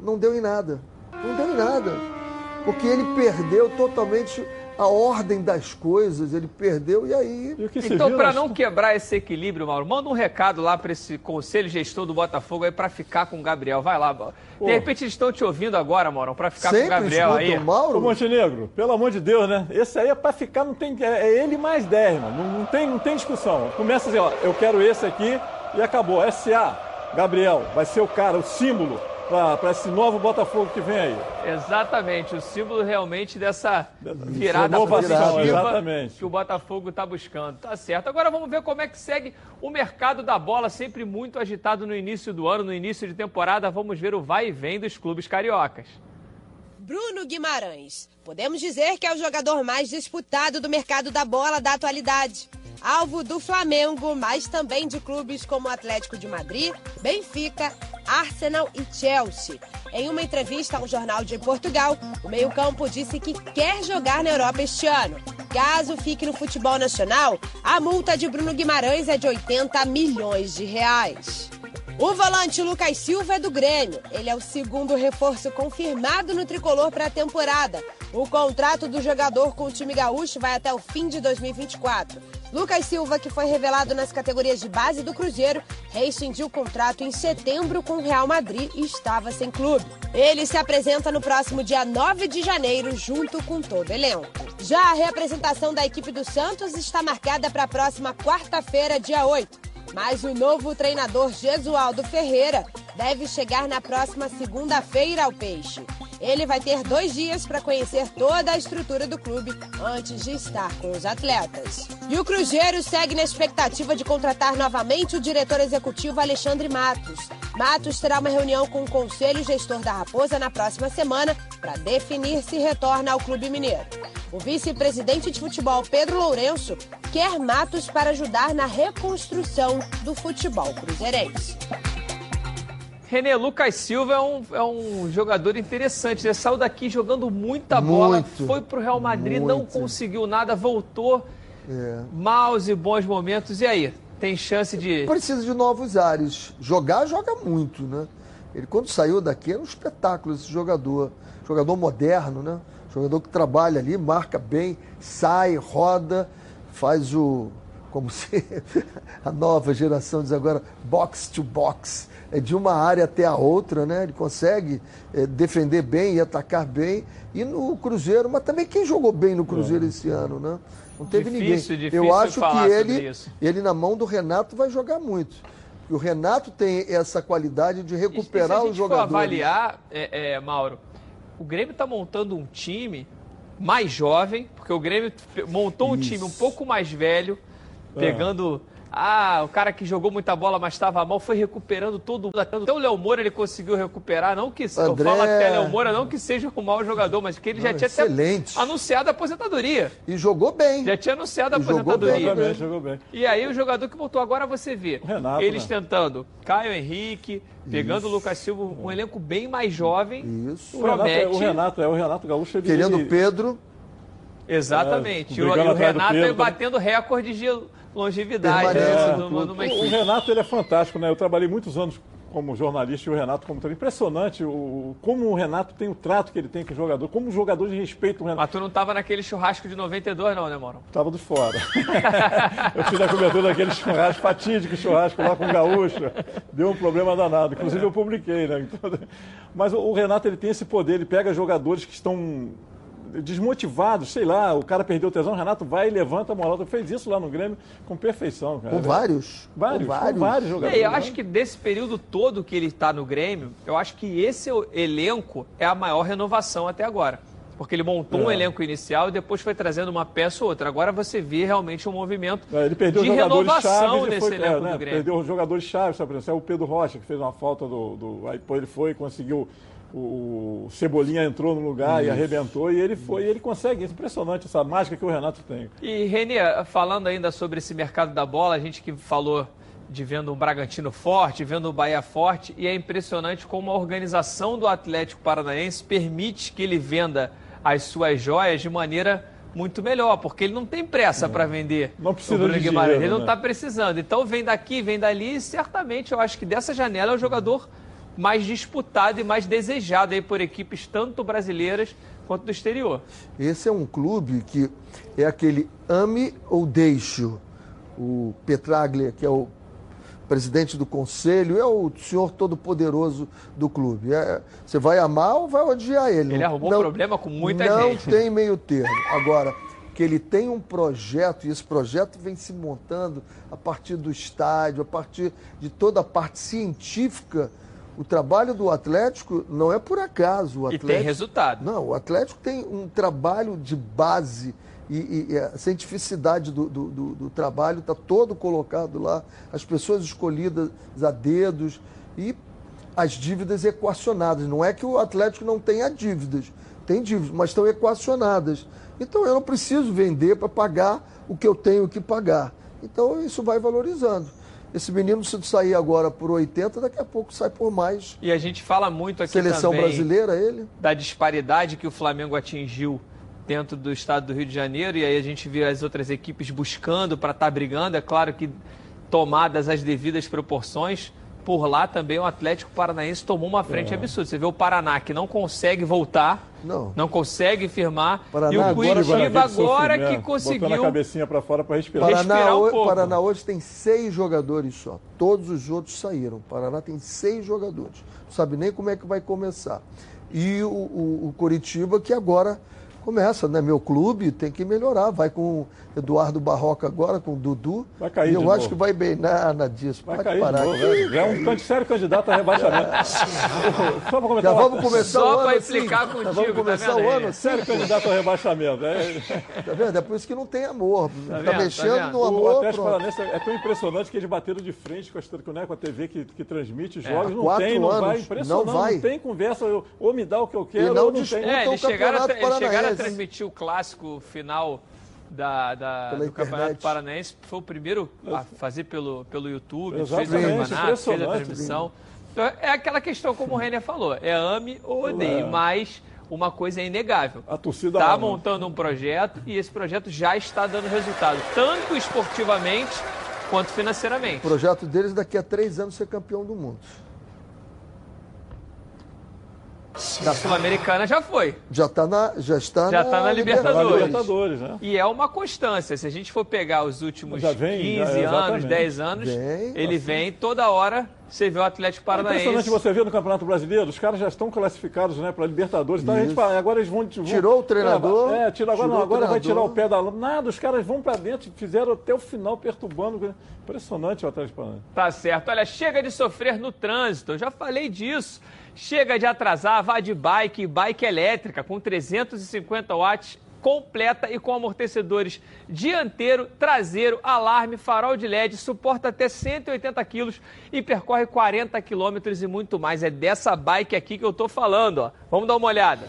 Não deu em nada. Não deu em nada. Porque ele perdeu totalmente a ordem das coisas, ele perdeu e aí. E o Então, para não quebrar esse equilíbrio, Mauro, manda um recado lá para esse conselho gestor do Botafogo aí para ficar com o Gabriel. Vai lá, Mauro. De repente eles estão te ouvindo agora, Mauro, para ficar Sempre com o Gabriel aí. o Mauro. Ô Montenegro, pelo amor de Deus, né? Esse aí é pra ficar, não tem. É é ele mais 10, mano. Não, não tem, não tem discussão. Começa assim, ó, eu quero esse aqui e acabou. SA, Gabriel, vai ser o cara, o símbolo pra esse novo Botafogo que vem aí. Exatamente, o símbolo realmente dessa virada positiva que o Botafogo está buscando. Tá certo. Agora vamos ver como é que segue o mercado da bola, sempre muito agitado no início do ano, no início de temporada. Vamos ver o vai e vem dos clubes cariocas. Bruno Guimarães. Podemos dizer que é o jogador mais disputado do mercado da bola da atualidade. Alvo do Flamengo, mas também de clubes como Atlético de Madrid, Benfica, Arsenal e Chelsea. Em uma entrevista a um jornal de Portugal, o meio-campo disse que quer jogar na Europa este ano. Caso fique no futebol nacional, a multa de Bruno Guimarães é de 80 milhões de reais. O volante Lucas Silva é do Grêmio. Ele é o segundo reforço confirmado no tricolor para a temporada. O contrato do jogador com o time gaúcho vai até o fim de 2024. Lucas Silva, que foi revelado nas categorias de base do Cruzeiro, rescindiu o contrato em setembro com o Real Madrid e estava sem clube. Ele se apresenta no próximo dia 9 de janeiro, junto com todo o elenco. Já a reapresentação da equipe do Santos está marcada para a próxima quarta-feira, dia 8. Mas o novo treinador Jesualdo Ferreira deve chegar na próxima segunda-feira ao Peixe. Ele vai ter dois dias para conhecer toda a estrutura do clube antes de estar com os atletas. E o Cruzeiro segue na expectativa de contratar novamente o diretor executivo Alexandre Matos. Matos terá uma reunião com o Conselho Gestor da Raposa na próxima semana para definir se retorna ao Clube Mineiro. O vice-presidente de futebol, Pedro Lourenço, quer Matos para ajudar na reconstrução do futebol cruzeirense. René, Lucas Silva é um, é um jogador interessante. Ele saiu daqui jogando muita bola, Muito, foi para o Real Madrid, não muito. conseguiu nada, voltou. É. Maus e bons momentos. E aí? Tem chance de. Precisa de novos ares. Jogar, joga muito, né? Ele, quando saiu daqui, era um espetáculo esse jogador. Jogador moderno, né? Jogador que trabalha ali, marca bem, sai, roda, faz o. Como se a nova geração diz agora, box to box. É de uma área até a outra, né? Ele consegue eh, defender bem e atacar bem. E no Cruzeiro, mas também quem jogou bem no Cruzeiro esse ano, né? Não teve Difícil, ninguém. difícil Eu acho falar que ele, isso. ele na mão do Renato vai jogar muito. E o Renato tem essa qualidade de recuperar se a os gente for jogadores. avaliar, é, é, Mauro, o Grêmio está montando um time mais jovem, porque o Grêmio montou um Isso. time um pouco mais velho, pegando. Ah, o cara que jogou muita bola, mas estava mal, foi recuperando todo mundo. Até o Léo Moura ele conseguiu recuperar. Não que. Eu André- falo até Léo Moura, não que seja um mau jogador, mas que ele já tinha excelente. até anunciado a aposentadoria. E jogou bem. Já tinha anunciado a E jogou aposentadoria. bem Jogou bem, jogou bem. E aí o jogador que voltou agora você vê. O Renato, eles né? tentando Caio Henrique, pegando o Lucas Silva, um elenco bem mais jovem. Isso. O Renato, é, Promete. o Renato, é, o Renato Gaúcho. Ele, Querendo Pedro. Exatamente. É, E o, e o Renato aí Pedro. batendo recordes de longevidade né, tudo. numa, numa O. Renato ele é fantástico, né? Eu trabalhei muitos anos como jornalista e o Renato como treinador. Impressionante o, como o Renato tem o trato que ele tem com o jogador, como o jogador de respeito o Renato. Mas tu não tava naquele churrasco de 92 não, né, Mauro? Tava de fora. eu fiz a cobertura daquele churrasco, fatídico churrasco lá com o Gaúcho. Deu um problema danado. Inclusive eu publiquei, né? Então, mas o, o Renato ele tem esse poder, ele pega jogadores que estão desmotivados, sei lá, o cara perdeu o tesão, o Renato vai e levanta a moral. Fez isso lá no Grêmio com perfeição, cara. Com vários. Vários, Com com vários É, jogadores. eu né? acho que desse período todo que ele está no Grêmio, eu acho que esse elenco é a maior renovação até agora. Porque ele montou um É. elenco inicial e depois foi trazendo uma peça ou outra. Agora você vê realmente um movimento É, ele perdeu de jogadores renovação chaves e nesse foi, elenco é, né, do Grêmio. Perdeu jogadores chaves, sabe? Por exemplo, É o Pedro Rocha, que fez uma falta do. do aí depois ele foi, conseguiu. O, Cebolinha entrou no lugar e arrebentou, e ele foi, e ele consegue. É impressionante essa mágica que o Renato tem. E, Renê, falando ainda sobre esse mercado da bola, a gente que falou de vendo um Bragantino forte, vendo o Bahia forte, e é impressionante como a organização do Atlético Paranaense permite que ele venda as suas joias de maneira muito melhor, porque ele não tem pressa para vender Não precisa o Bruno de Guimarães, dinheiro, ele não né? está precisando. Então vem daqui, vem dali, e certamente eu acho que dessa janela é o jogador mais disputado e mais desejado aí por equipes tanto brasileiras quanto do exterior. Esse é um clube que é aquele ame ou deixe. O Petraglia, que é o presidente do conselho, é o senhor todo-poderoso do clube. É, você vai amar ou vai odiar ele? Ele Não- arrumou não- problema com muita não gente. tem meio termo. Agora, que ele tem um projeto, e esse projeto vem se montando a partir do estádio, a partir de toda a parte científica. O trabalho do Atlético não é por acaso. O E Atlético, tem resultado. não, o Atlético tem um trabalho de base e, e- e a cientificidade do, do- do- do trabalho está todo colocado lá, as pessoas escolhidas a dedos e as dívidas equacionadas. Não é que o Atlético não tenha dívidas, tem dívidas, mas estão equacionadas. Então eu não preciso vender para pagar o que eu tenho que pagar. Então isso vai valorizando. Esse menino, se sair agora por 80, daqui a pouco sai por mais. E a gente fala muito aqui Seleção também brasileira, ele. da disparidade que o Flamengo atingiu dentro do estado do Rio de Janeiro e aí a gente vê as outras equipes buscando para estar brigando. É claro que tomadas as devidas proporções, por lá também o Atlético Paranaense tomou uma frente é. absurda. Você vê o Paraná que não consegue voltar, não, não consegue firmar. Paraná, e o Curitiba agora, que conseguiu. Botando a cabecinha para fora para respirar. Paraná, respirar um pouco. Paraná hoje tem seis jogadores só. Todos os outros saíram. Paraná tem seis jogadores. Não sabe nem como é que vai começar. E o, o, o Curitiba que agora começa, né? Meu clube tem que melhorar. Vai com Eduardo Barroca agora, com o Dudu. Vai cair. eu acho novo. que vai bem nada disso. Vai Pode cair parar. Novo, é, é um sério candidato a rebaixamento. Só para comentar. Já vamos começar Só o ano. Só para explicar assim. contigo. vamos começar tá o ano. Assim. Sério candidato a rebaixamento. É. Tá vendo? É por isso que não tem amor. Tá, tá mexendo tá no amor. O Atlético Paranaense é tão impressionante que eles bateram de frente com a, né, com a TV que, que transmite é. jogos. É. Não tem, não vai. Impressionante. Não vai. Não tem conversa. Ou me dá o que eu quero, e não ou não tem. É, eles chegaram a transmitir o clássico final da, da do Campeonato Paranaense. Foi o primeiro a fazer pelo, pelo YouTube, Exatamente, fez o campeonato, fez a transmissão. Então, é aquela questão, como o Renner falou, é ame ou odeie, é. mas uma coisa é inegável. A torcida está montando um projeto e esse projeto já está dando resultado, tanto esportivamente quanto financeiramente. O projeto deles daqui a três anos ser campeão do mundo. Da Sul-Americana já foi. Já, tá na, já está já na, tá na Libertadores. Libertadores né? E é uma constância. Se a gente for pegar os últimos vem, 15 já, anos, 10 anos, vem, ele assim. vem toda hora. Você vê o Atlético Paranaense. É impressionante você ver no Campeonato Brasileiro, os caras já estão classificados né, para a Libertadores. Então a gente fala, agora eles vão. vão tirou o treinador. É, é tirou, agora, tirou não, agora vai tirar o pé da lama. Nada, os caras vão para dentro, fizeram até o final perturbando. Impressionante o Atlético Paranaense. Tá certo. Olha, chega de sofrer no trânsito. Eu já falei disso. Chega de atrasar, vá de bike, bike elétrica com 350 watts completa e com amortecedores dianteiro, traseiro, alarme, farol de LED, suporta até 180 quilos e percorre 40 quilômetros e muito mais. É dessa bike aqui que eu tô falando, ó. Vamos dar uma olhada.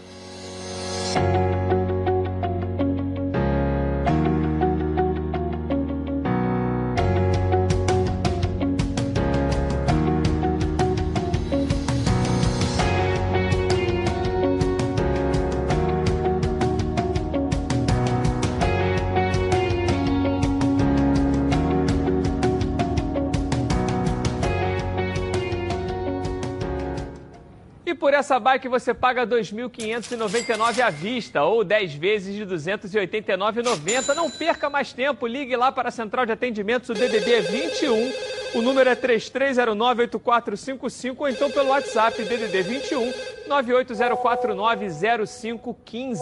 Por essa bike você paga R$ 2.599 à vista ou 10 vezes de R$ 289,90. Não perca mais tempo, ligue lá para a central de atendimentos, o DDD 21. O número é 3309-8455 ou então pelo WhatsApp DDD 21 980490515.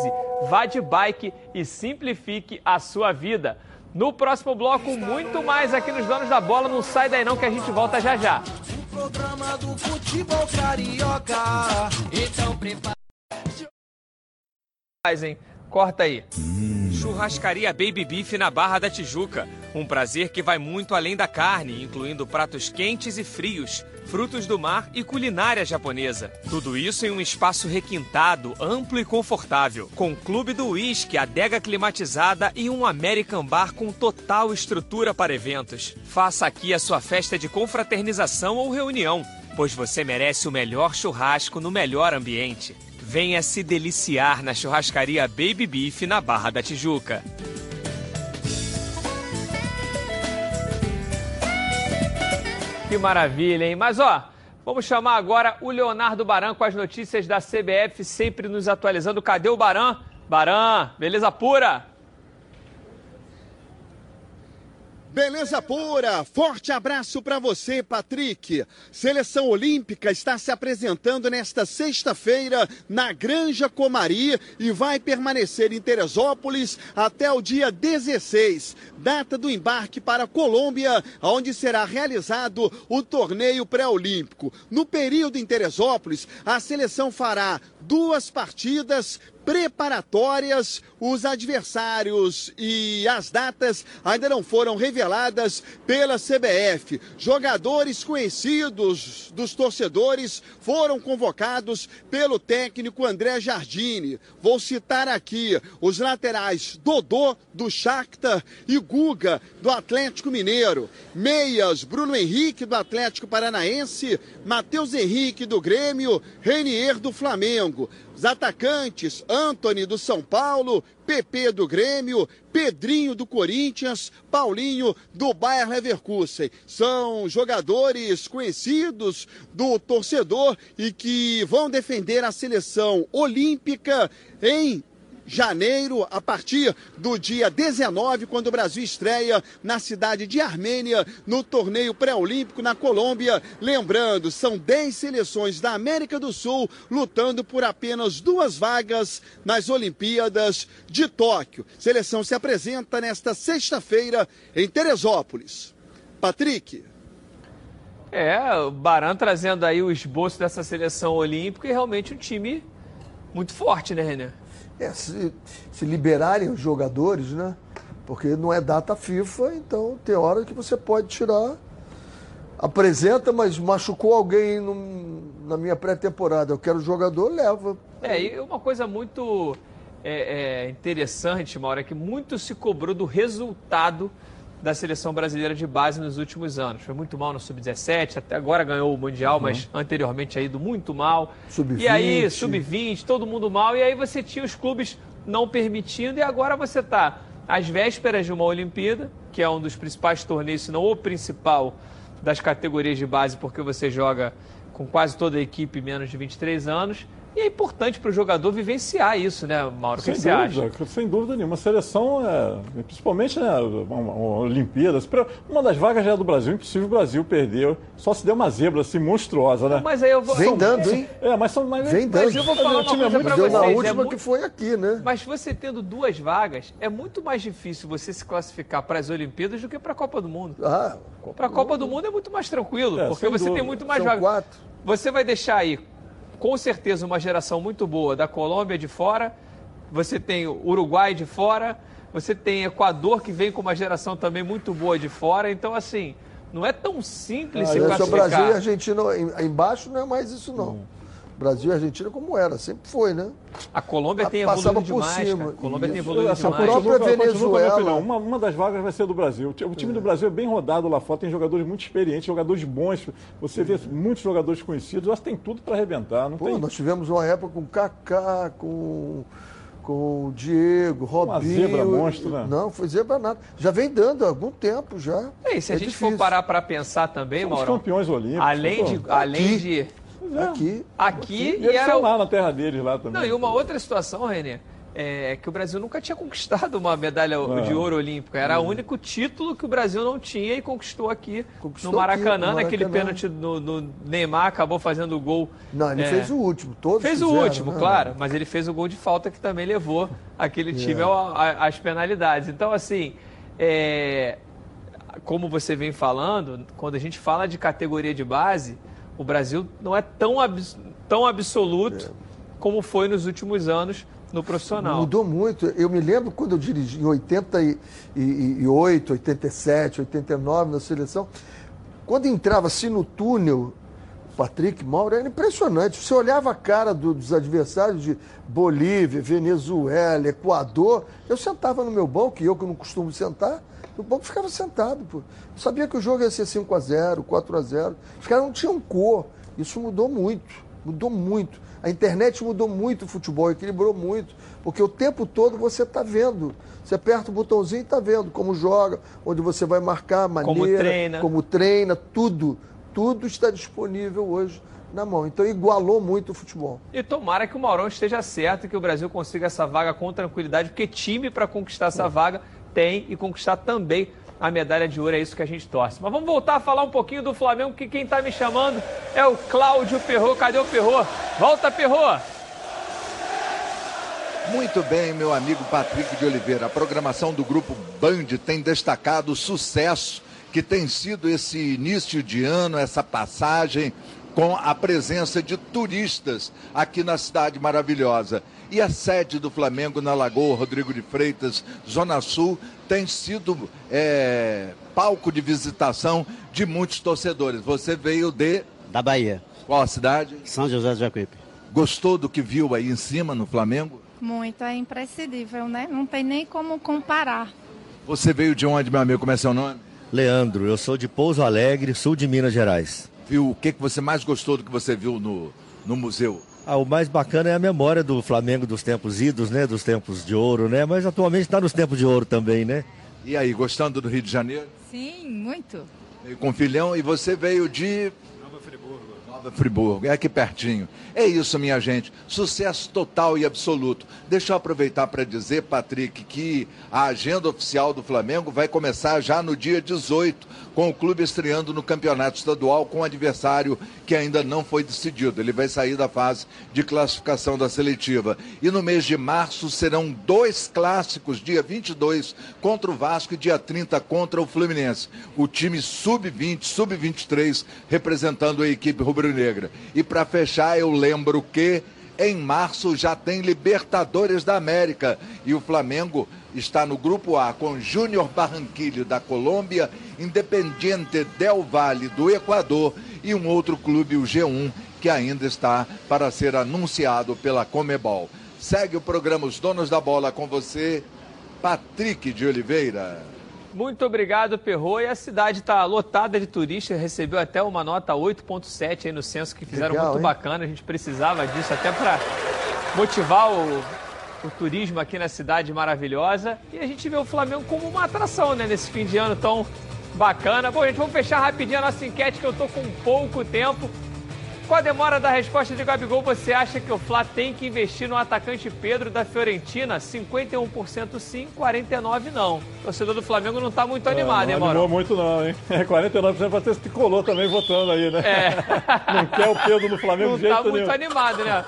Vá de bike e simplifique a sua vida. No próximo bloco, muito mais aqui nos Donos da Bola. Não sai daí não que a gente volta já já programa do futebol carioca. Então prepara. Corta aí. Churrascaria Baby Beef na Barra da Tijuca. Um prazer que vai muito além da carne, incluindo pratos quentes e frios, frutos do mar e culinária japonesa. Tudo isso em um espaço requintado, amplo e confortável, com clube do uísque, adega climatizada e um American Bar com total estrutura para eventos. Faça aqui a sua festa de confraternização ou reunião, pois você merece o melhor churrasco no melhor ambiente. Venha se deliciar na churrascaria Baby Beef na Barra da Tijuca. Que maravilha, hein? Mas ó, vamos chamar agora o Leonardo Baran com as notícias da CBF, sempre nos atualizando. Cadê o Baran? Baran, beleza pura? Beleza pura! Forte abraço para você, Patrick. Seleção Olímpica está se apresentando nesta sexta-feira na Granja Comari e vai permanecer em Teresópolis até o dia 16, data do embarque para Colômbia, onde será realizado o torneio pré-olímpico. No período em Teresópolis, a seleção fará duas partidas preparatórias. Os adversários e as datas ainda não foram reveladas pela CBF. Jogadores conhecidos dos torcedores foram convocados pelo técnico André Jardine. Vou citar aqui os laterais Dodô do Shakhtar e Guga do Atlético Mineiro. Meias Bruno Henrique do Atlético Paranaense, Matheus Henrique do Grêmio, Renier do Flamengo. Os atacantes, Anthony do São Paulo, PP do Grêmio, Pedrinho do Corinthians, Paulinho do Bayer Leverkusen. São jogadores conhecidos do torcedor e que vão defender a seleção olímpica em janeiro, a partir do dia 19, quando o Brasil estreia na cidade de Armênia, no torneio pré-olímpico na Colômbia. Lembrando, são 10 seleções da América do Sul lutando por apenas duas vagas nas Olimpíadas de Tóquio. Seleção se apresenta nesta sexta-feira em Teresópolis. Patrick. É, o Baran trazendo aí o esboço dessa seleção olímpica e realmente um time muito forte, né, René? É, se, se liberarem os jogadores, né? Porque não é data FIFA, então tem hora que você pode tirar. Apresenta, mas machucou alguém no, na minha pré-temporada. Eu quero jogador, leva. É, e uma coisa muito é, é, interessante, Mauro, é que muito se cobrou do resultado da seleção brasileira de base nos últimos anos. Foi muito mal no Sub-17, até agora ganhou o Mundial, uhum. mas anteriormente ha ido muito mal. Sub-20. E aí, Sub-20, todo mundo mal. E aí você tinha os clubes não permitindo, e agora você está às vésperas de uma Olimpíada, que é um dos principais torneios, se não o principal das categorias de base, porque você joga com quase toda a equipe menos de 23 anos. E é importante para o jogador vivenciar isso, né, Mauro? O que, que você acha? Sem dúvida nenhuma. A seleção, é, principalmente né, Olimpíadas, uma das vagas já é do Brasil, impossível o Brasil perder. Só se der uma zebra assim monstruosa, né? Mas aí eu vou. Vem dando, hein? É, mas são. Mas, Vem dando. Mas eu vou falar uma coisa para vocês. na é última é que foi aqui, né? Mas você tendo duas vagas, é muito mais difícil você se classificar para as Olimpíadas do que para a Copa do Mundo. Ah, para a Copa do Mundo é muito mais tranquilo, É, porque sem você dúvida. tem muito mais São vagas. quatro. Você vai deixar aí, com certeza, uma geração muito boa da Colômbia de fora, você tem o Uruguai de fora, você tem Equador que vem com uma geração também muito boa de fora. Então, assim, não é tão simples se Ah, o classificar. Brasil e Argentina em- embaixo não é mais isso, não. Brasil e Argentina como era, sempre foi, né? A Colômbia tem Passava evoluído por demais, cima. cara. A Colômbia tem Isso. evoluído Assim, eu demais. própria a minha Venezuela. opinião. Uma, uma das vagas vai ser do Brasil. O ti- O time do Brasil é bem rodado lá fora, tem jogadores muito experientes, jogadores bons. Você vê muitos jogadores conhecidos. Eu acho que tem tudo para arrebentar. Não Pô, tem nós tivemos uma época com o Kaká, com, com o Diego, Robinho. zebra monstro, né? Não, foi zebra nada. Já vem dando há algum tempo já. É, e se a É gente difícil. for parar para pensar também, Mauro, campeões olímpicos. além pô. de, além Aqui. de é. Aqui. aqui E e eles era o- lá na terra deles lá também. Não, e uma outra situação, Renê, é que o Brasil nunca tinha conquistado uma medalha É. de ouro olímpica. Era o único título que o Brasil não tinha e conquistou aqui Conquistou no Maracanã, aqui, no naquele pênalti no, no Neymar, acabou fazendo o gol. Não, ele é, fez o último. Todos Fez o fizeram, último, né? claro, mas ele fez o gol de falta que também levou aquele time É. ao- a- às penalidades. Então, assim, é, como você vem falando, quando a gente fala de categoria de base, o Brasil não é tão, abs- tão absoluto como foi nos últimos anos no profissional. Mudou muito. Eu me lembro quando eu dirigi em 88, 87, 89 na seleção. Quando entrava assim no túnel, Patrick Mauro, era impressionante. Você olhava a cara do- dos adversários de Bolívia, Venezuela, Equador. Eu sentava no meu banco, e eu que não costumo sentar, no banco ficava sentado. Pô. Sabia que o jogo ia ser 5x0, 4x0. Os caras não tinham cor. Isso mudou muito. Mudou muito. A internet mudou muito o futebol, equilibrou muito. Porque o tempo todo você está vendo. Você aperta o botãozinho e está vendo como joga, onde você vai marcar, maneira, Como treina. como treina, tudo. Tudo está disponível hoje na mão. Então igualou muito o futebol. E tomara que o Maurão esteja certo e que o Brasil consiga essa vaga com tranquilidade, porque time para conquistar essa vaga tem e conquistar também a medalha de ouro, é isso que a gente torce. Mas vamos voltar a falar um pouquinho do Flamengo, que quem está me chamando é o Cláudio Perro. Cadê o Perro? Volta, Perro! Muito bem, meu amigo Patrick de Oliveira. A programação do Grupo Band tem destacado o sucesso que tem sido esse início de ano, essa passagem com a presença de turistas aqui na cidade maravilhosa. E a sede do Flamengo na Lagoa Rodrigo de Freitas, Zona Sul, tem sido é, palco de visitação de muitos torcedores. Você veio de Da Bahia, qual cidade? São José do Jacuípe. Gostou do que viu aí em cima no Flamengo? Muito, é imprescindível, né? Não tem nem como comparar. Você veio de onde, meu amigo? Como é seu nome? Leandro, eu sou de Pouso Alegre, sul de Minas Gerais. Viu o que, que você mais gostou do que você viu no, no museu? Ah, o mais bacana é a memória do Flamengo dos tempos idos, né? Dos tempos de ouro, né? Mas atualmente está nos tempos de ouro também, né? E aí, gostando do Rio de Janeiro? Sim, muito. Veio com filhão e você veio de Nova Friburgo, é aqui pertinho. É isso, minha gente. Sucesso total e absoluto. Deixa eu aproveitar para dizer, Patrick, que a agenda oficial do Flamengo vai começar já no dia 18, com o clube estreando no campeonato estadual com um adversário que ainda não foi decidido. Ele vai sair da fase de classificação da seletiva. E no mês de março serão dois clássicos, dia 22 contra o Vasco e dia 30 contra o Fluminense. O time sub-20, sub-23 representando a equipe rubro-negra. E para fechar, eu lembro que em março já tem Libertadores da América e o Flamengo está no grupo A com Júnior Barranquilho da Colômbia, Independiente Del Valle do Equador e um outro clube, o G1, que ainda está para ser anunciado pela Comebol. Segue o programa Os Donos da Bola com você, Patrick de Oliveira. Muito obrigado, Perro. E a cidade está lotada de turistas, recebeu até uma nota 8.7 aí no censo que fizeram Legal, muito hein? bacana. A gente precisava disso até para motivar o, o turismo aqui na cidade maravilhosa. E a gente vê o Flamengo como uma atração, né, nesse fim de ano tão bacana. Bom, gente, vamos fechar rapidinho a nossa enquete que eu tô com pouco tempo. Com a demora da resposta de Gabigol, você acha que o Fla tem que investir no atacante Pedro da Fiorentina? 51% sim, 49% não. O torcedor do Flamengo não tá muito animado, É, hein, não Mauro? animou muito não, hein? 49% vai ter tricolor também votando aí, né? É. Não quer o Pedro no Flamengo Não de jeito tá muito nenhum. animado, né?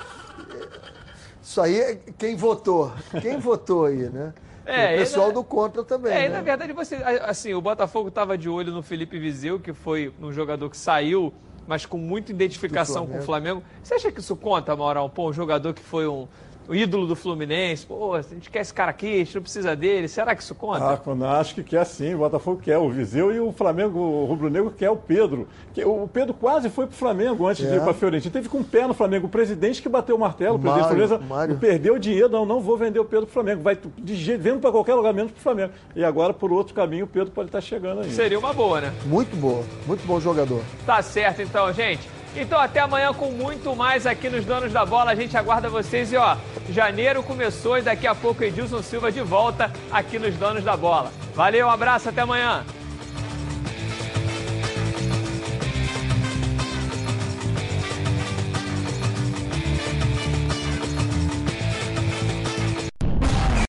Isso aí é quem votou. Quem votou aí, né? É, o pessoal ele- do contra também. É, e né? na verdade você, assim, o Botafogo estava de olho no Felipe Vizeu, que foi um jogador que saiu, mas com muita identificação com o Flamengo. Flamengo. Você acha que isso conta, Maurão? Pô, um jogador que foi um, um ídolo do Fluminense, pô, a gente quer esse cara aqui, a gente não precisa dele. Será que isso conta? Ah, quando- acho que quer sim, o Botafogo quer o Viseu e o Flamengo, o Rubro Negro quer o Pedro. O Pedro quase foi pro Flamengo antes de É. ir pra Fiorentina. Teve com o pé no Flamengo. O presidente que bateu o martelo, o presidente Mário, Fluminense, Mário. não perdeu dinheiro, não, não vou vender o Pedro pro Flamengo. Vai de jeito, vendo para qualquer lugar menos pro Flamengo. E agora, por outro caminho, o Pedro pode estar chegando aí. Seria uma boa, né? Muito boa, muito bom jogador. Tá certo, então, gente. Então, até amanhã com muito mais aqui nos Donos da Bola. A gente aguarda vocês e, ó, janeiro começou e daqui a pouco Edilson Silva de volta aqui nos Donos da Bola. Valeu, um abraço, até amanhã.